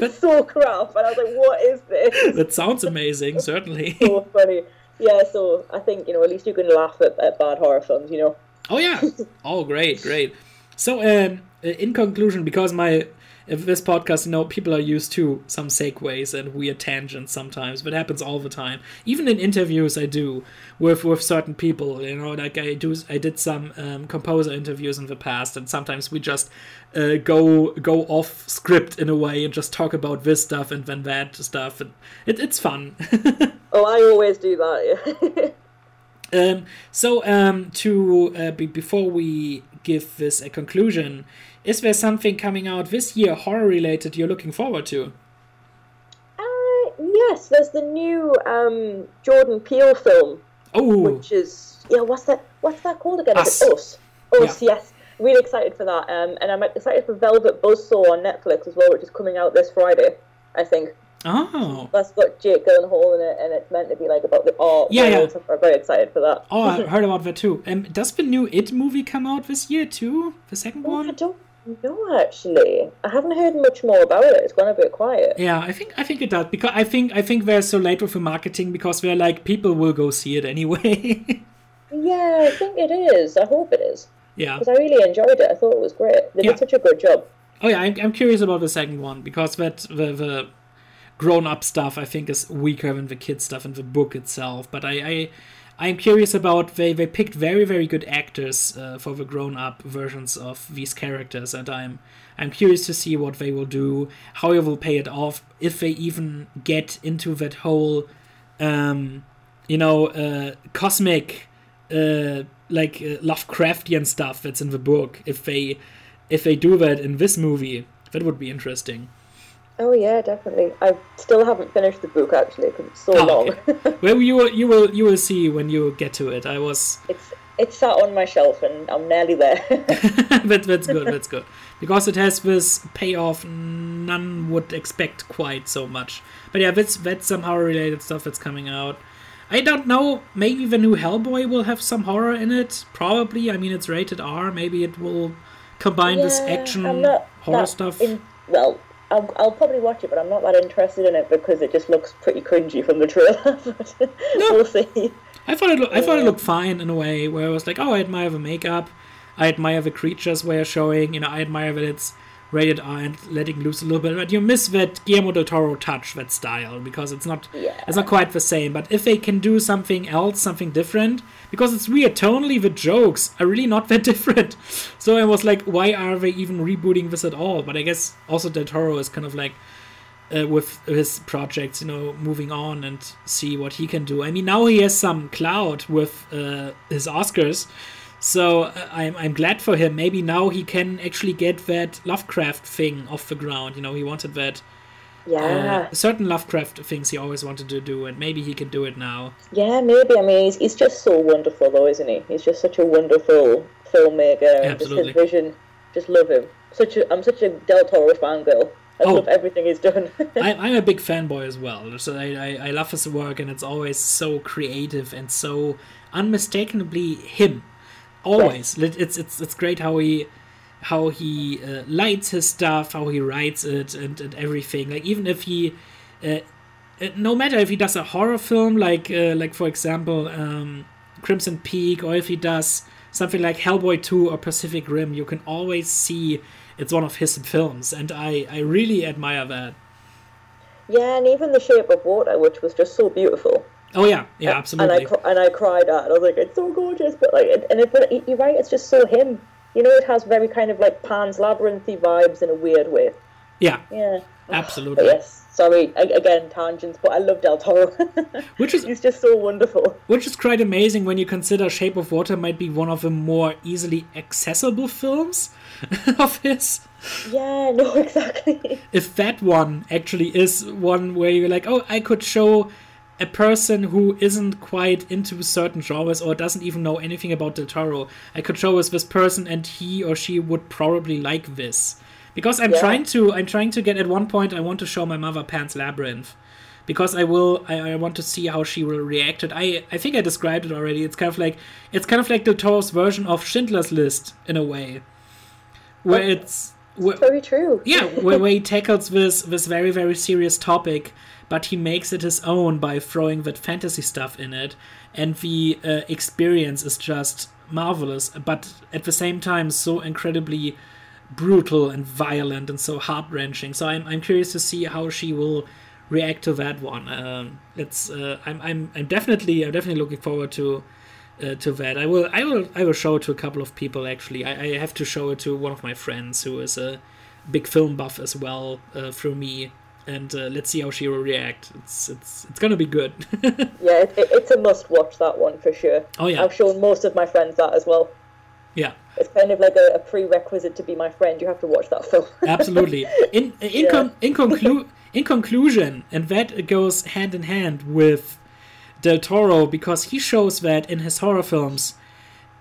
But- so crap, and I was like, "What is this?" That sounds amazing, certainly. so funny. Yeah, so I think you know at least you can laugh at, at bad horror films. You know. Oh yeah. Oh great, great. So um in conclusion, because my if this podcast, you know, people are used to some segues and weird tangents sometimes, but it happens all the time. Even in interviews I do with with certain people, you know, like I do I did some um, composer interviews in the past and sometimes we just uh, go go off script in a way and just talk about this stuff and then that stuff and it, it's fun. Oh, I always do that. Yeah. Um, so, um, to uh, be, before we give this a conclusion, is there something coming out this year horror related you're looking forward to? uh, yes, there's the new um, Jordan Peele film, Oh, which is yeah. What's that? What's that called again? Us. Us? Us. Yes. Really excited for that. Um, and I'm excited for Velvet Buzzsaw on Netflix as well, which is coming out this Friday. I think oh, that's got Jake Gyllenhaal in it, and it's meant to be like about the art. Yeah, yeah. I'm very excited for that. oh, I heard about that too. Um, does the new It movie come out this year too? The second Oh, I one? don't know actually. I haven't heard much more about it. It's gone a bit quiet. Yeah, I think I think it does because I think I think they're so late with the marketing because they're like people will go see it anyway. Yeah, I think it is. I hope it is yeah. because I really enjoyed it. I thought it was great. They Yeah. did such a good job. Oh yeah, I'm, I'm curious about the second one because that the the grown up stuff I think is weaker than the kid stuff in the book itself. But I I I'm curious about they they picked very very good actors uh, for the grown up versions of these characters, and I'm I'm curious to see what they will do, how they will pay it off, if they even get into that whole, um, you know, uh, cosmic, uh, like uh, Lovecraftian stuff that's in the book. If they if they do that in this movie, that would be interesting. Oh yeah, definitely. I still haven't finished the book actually because it's so Oh, long. okay. Well, you will you will you will see when you get to it. I was it's it's sat on my shelf and I'm nearly there. that, that's good. That's good because it has this payoff none would expect quite so much. But yeah, that's that's some horror related stuff that's coming out. I don't know. Maybe the new Hellboy will have some horror in it. Probably. I mean, it's rated R. Maybe it will combine this action horror stuff. in- well, I'll, I'll probably watch it, but I'm not that interested in it because it just looks pretty cringy from the trailer. but we'll see. I thought it. Lo- I thought it looked fine in a way where I was like, oh, I admire the makeup, I admire the creatures we're showing. You know, I admire that it's rated R and letting loose a little bit. But you miss that Guillermo del Toro touch, that style, because it's not. Yeah. It's not quite the same. But if they can do something else, something different, because it's weird. Tonally, the jokes are really not that different. So I was like, why are they even rebooting this at all? But I guess also del Toro is kind of like uh, with his projects, you know, moving on and see what he can do. I mean, now he has some clout with uh, his Oscars, so uh, I'm I'm glad for him. Maybe now he can actually get that Lovecraft thing off the ground. You know, he wanted that. Yeah. Uh, certain Lovecraft things he always wanted to do, and maybe he can do it now. Yeah, maybe. I mean, he's, he's just so wonderful, though, isn't he? He's just such a wonderful filmmaker. And just Absolutely. his vision, just love him. Such a, I'm such a Del Toro fangirl. I Oh. love everything he's done. I, I'm a big fanboy as well. So I, I, I love his work, and it's always so creative and so unmistakably him. Always, Lit- it's it's it's great how he how he uh, lights his stuff, how he writes it, and, and everything. Like even if he, uh, uh, no matter if he does a horror film, like uh, like for example, um, Crimson Peak, or if he does something like Hellboy Two or Pacific Rim, you can always see it's one of his films, and I I really admire that. yeah, and even The Shape of Water, which was just so beautiful. Oh yeah, yeah, absolutely. And I, and I cried at it. I was like, it's so gorgeous. But, like, and it, but you're right, it's just so him. You know, it has very kind of like Pan's Labyrinthy vibes in a weird way. Yeah, Yeah. absolutely. But yes, sorry, again, tangents, but I love Del Toro. Which is He's just so wonderful. which is quite amazing when you consider Shape of Water might be one of the more easily accessible films of his. Yeah, no, exactly. If that one actually is one where you're like, oh, I could show a person who isn't quite into certain genres or doesn't even know anything about Del Toro, I could show us this person and he or she would probably like this. Because I'm Yeah. trying to I'm trying to get at one point I want to show my mother Pan's Labyrinth. Because I will I, I want to see how she will react it. I I think I described it already. It's kind of like it's kind of like Del Toro's version of Schindler's List in a way. Where Okay. it's wh- Very true. yeah, where, where he tackles this this very very serious topic, but he makes it his own by throwing that fantasy stuff in it, and the uh, experience is just marvelous. But at the same time, so incredibly brutal and violent and so heart wrenching. So I'm I'm curious to see how she will react to that one. Um, it's uh, I'm I'm I'm definitely I'm definitely looking forward to. Uh, to that, I will, I will, I will show it to a couple of people. Actually, I, I have to show it to one of my friends who is a big film buff as well uh, through me, and uh, let's see how she will react. It's it's it's gonna be good. Yeah, it, it- it's a must watch that one for sure. oh yeah, I've shown most of my friends that as well. yeah, It's kind of like a, a prerequisite to be my friend. You have to watch that film. absolutely. In in Yeah. con- in conclu- in conclusion, and that goes hand in hand with Del Toro because he shows that in his horror films,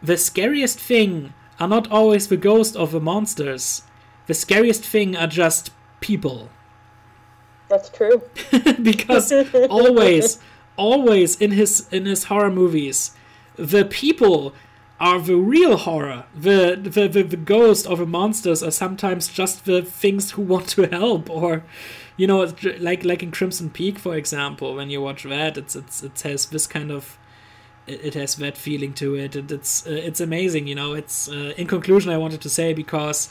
the scariest thing are not always the ghost of the monsters. The scariest thing are just people. That's true. because always always in his in his horror movies the people are the real horror the the, the, the ghost or the monsters are sometimes just the things who want to help or you know like like in crimson peak for example when you watch that it's it's it has this kind of it has that feeling to it and it's uh, it's amazing you know it's uh, in conclusion i wanted to say because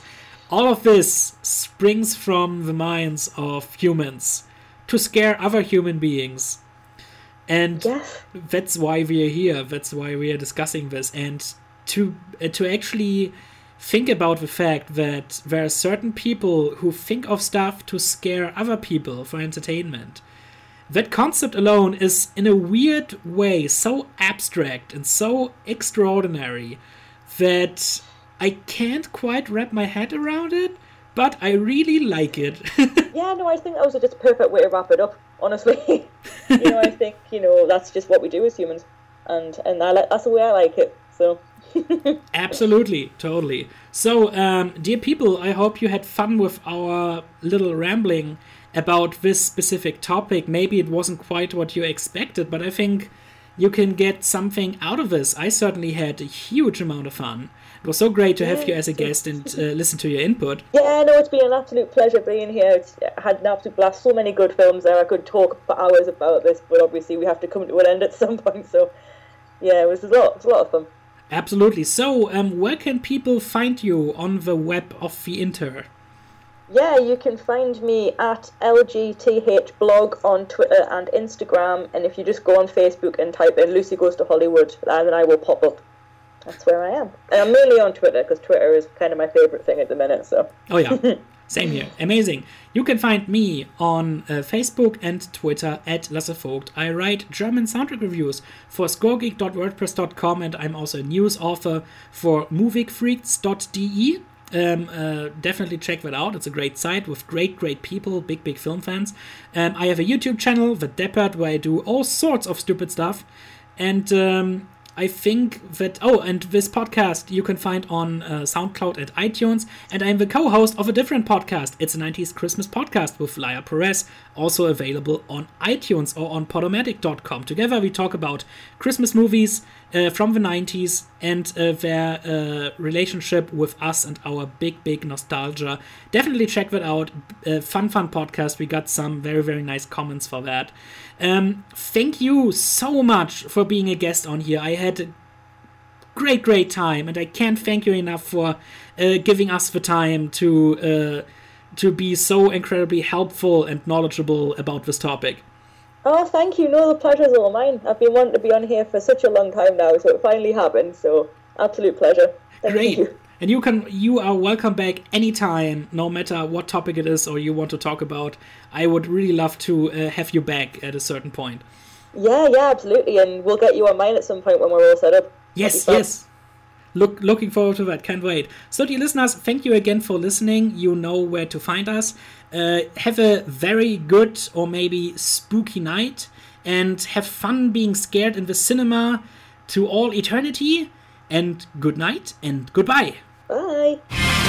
all of this springs from the minds of humans to scare other human beings. And Yes. that's why we are here. That's why we are discussing this. And to uh, to actually think about the fact that there are certain people who think of stuff to scare other people for entertainment. That concept alone is in a weird way so abstract and so extraordinary that I can't quite wrap my head around it, but I really like it. Yeah, no, I think that was just a perfect way to wrap it up. Honestly, you know, I think you know that's just what we do as humans, and and I like that's the way I like it. So Absolutely, totally. So, um, dear people, I hope you had fun with our little rambling about this specific topic. Maybe it wasn't quite what you expected, but I think you can get something out of this. I certainly had a huge amount of fun. It was so great to have you as a guest and uh, listen to your input. yeah, no, it's been an absolute pleasure being here. It's I had an absolute blast. So many good films there. I could talk for hours about this, but obviously we have to come to an end at some point. So yeah, it was a lot. It was a lot of fun. Absolutely. So, um, where can people find you on the web of the Inter? Yeah, you can find me at LGTH blog on Twitter and Instagram, and if you just go on Facebook and type in Lucy Goes to Hollywood, then I will pop up. That's where I am. And I'm mainly on Twitter because Twitter is kind of my favourite thing at the minute. So Oh yeah, same here. Amazing. You can find me on uh, Facebook and Twitter at Lassevogt. I write German soundtrack reviews for scoregeek.wordpress.com and I'm also a news author for moviefreaks.de. Um, uh, definitely check that out. It's a great site with great, great people, big, big film fans. Um, I have a YouTube channel, The Deppard, where I do all sorts of stupid stuff. And um, I think that oh, and this podcast you can find on uh, SoundCloud and iTunes, and I'm the co-host of a different podcast. It's a 90s Christmas podcast with Laia Perez, also available on iTunes or on Podomatic.com. Together we talk about Christmas movies uh, from the 90s and uh, their uh, relationship with us and our big, big nostalgia. Definitely check that out. Uh, fun, fun podcast. We got some very, very nice comments for that. Um, thank you so much for being a guest on here. I had a great, great time, and I can't thank you enough for uh, giving us the time to uh, to be so incredibly helpful and knowledgeable about this topic. Oh, thank you. No, the pleasure's all mine. I've been wanting to be on here for such a long time now, so it finally happened. So, absolute pleasure. Thank Great. you. And you can you are welcome back anytime, no matter what topic it is or you want to talk about. I would really love to uh, have you back at a certain point. Yeah, yeah, absolutely. And we'll get you on mine at some point when we're all set up. Yes, That'd be fun. yes. Look, looking forward to that. Can't wait. So, dear listeners, thank you again for listening. You know where to find us. Uh, have a very good or maybe spooky night, and have fun being scared in the cinema to all eternity. And good night and goodbye. 拜。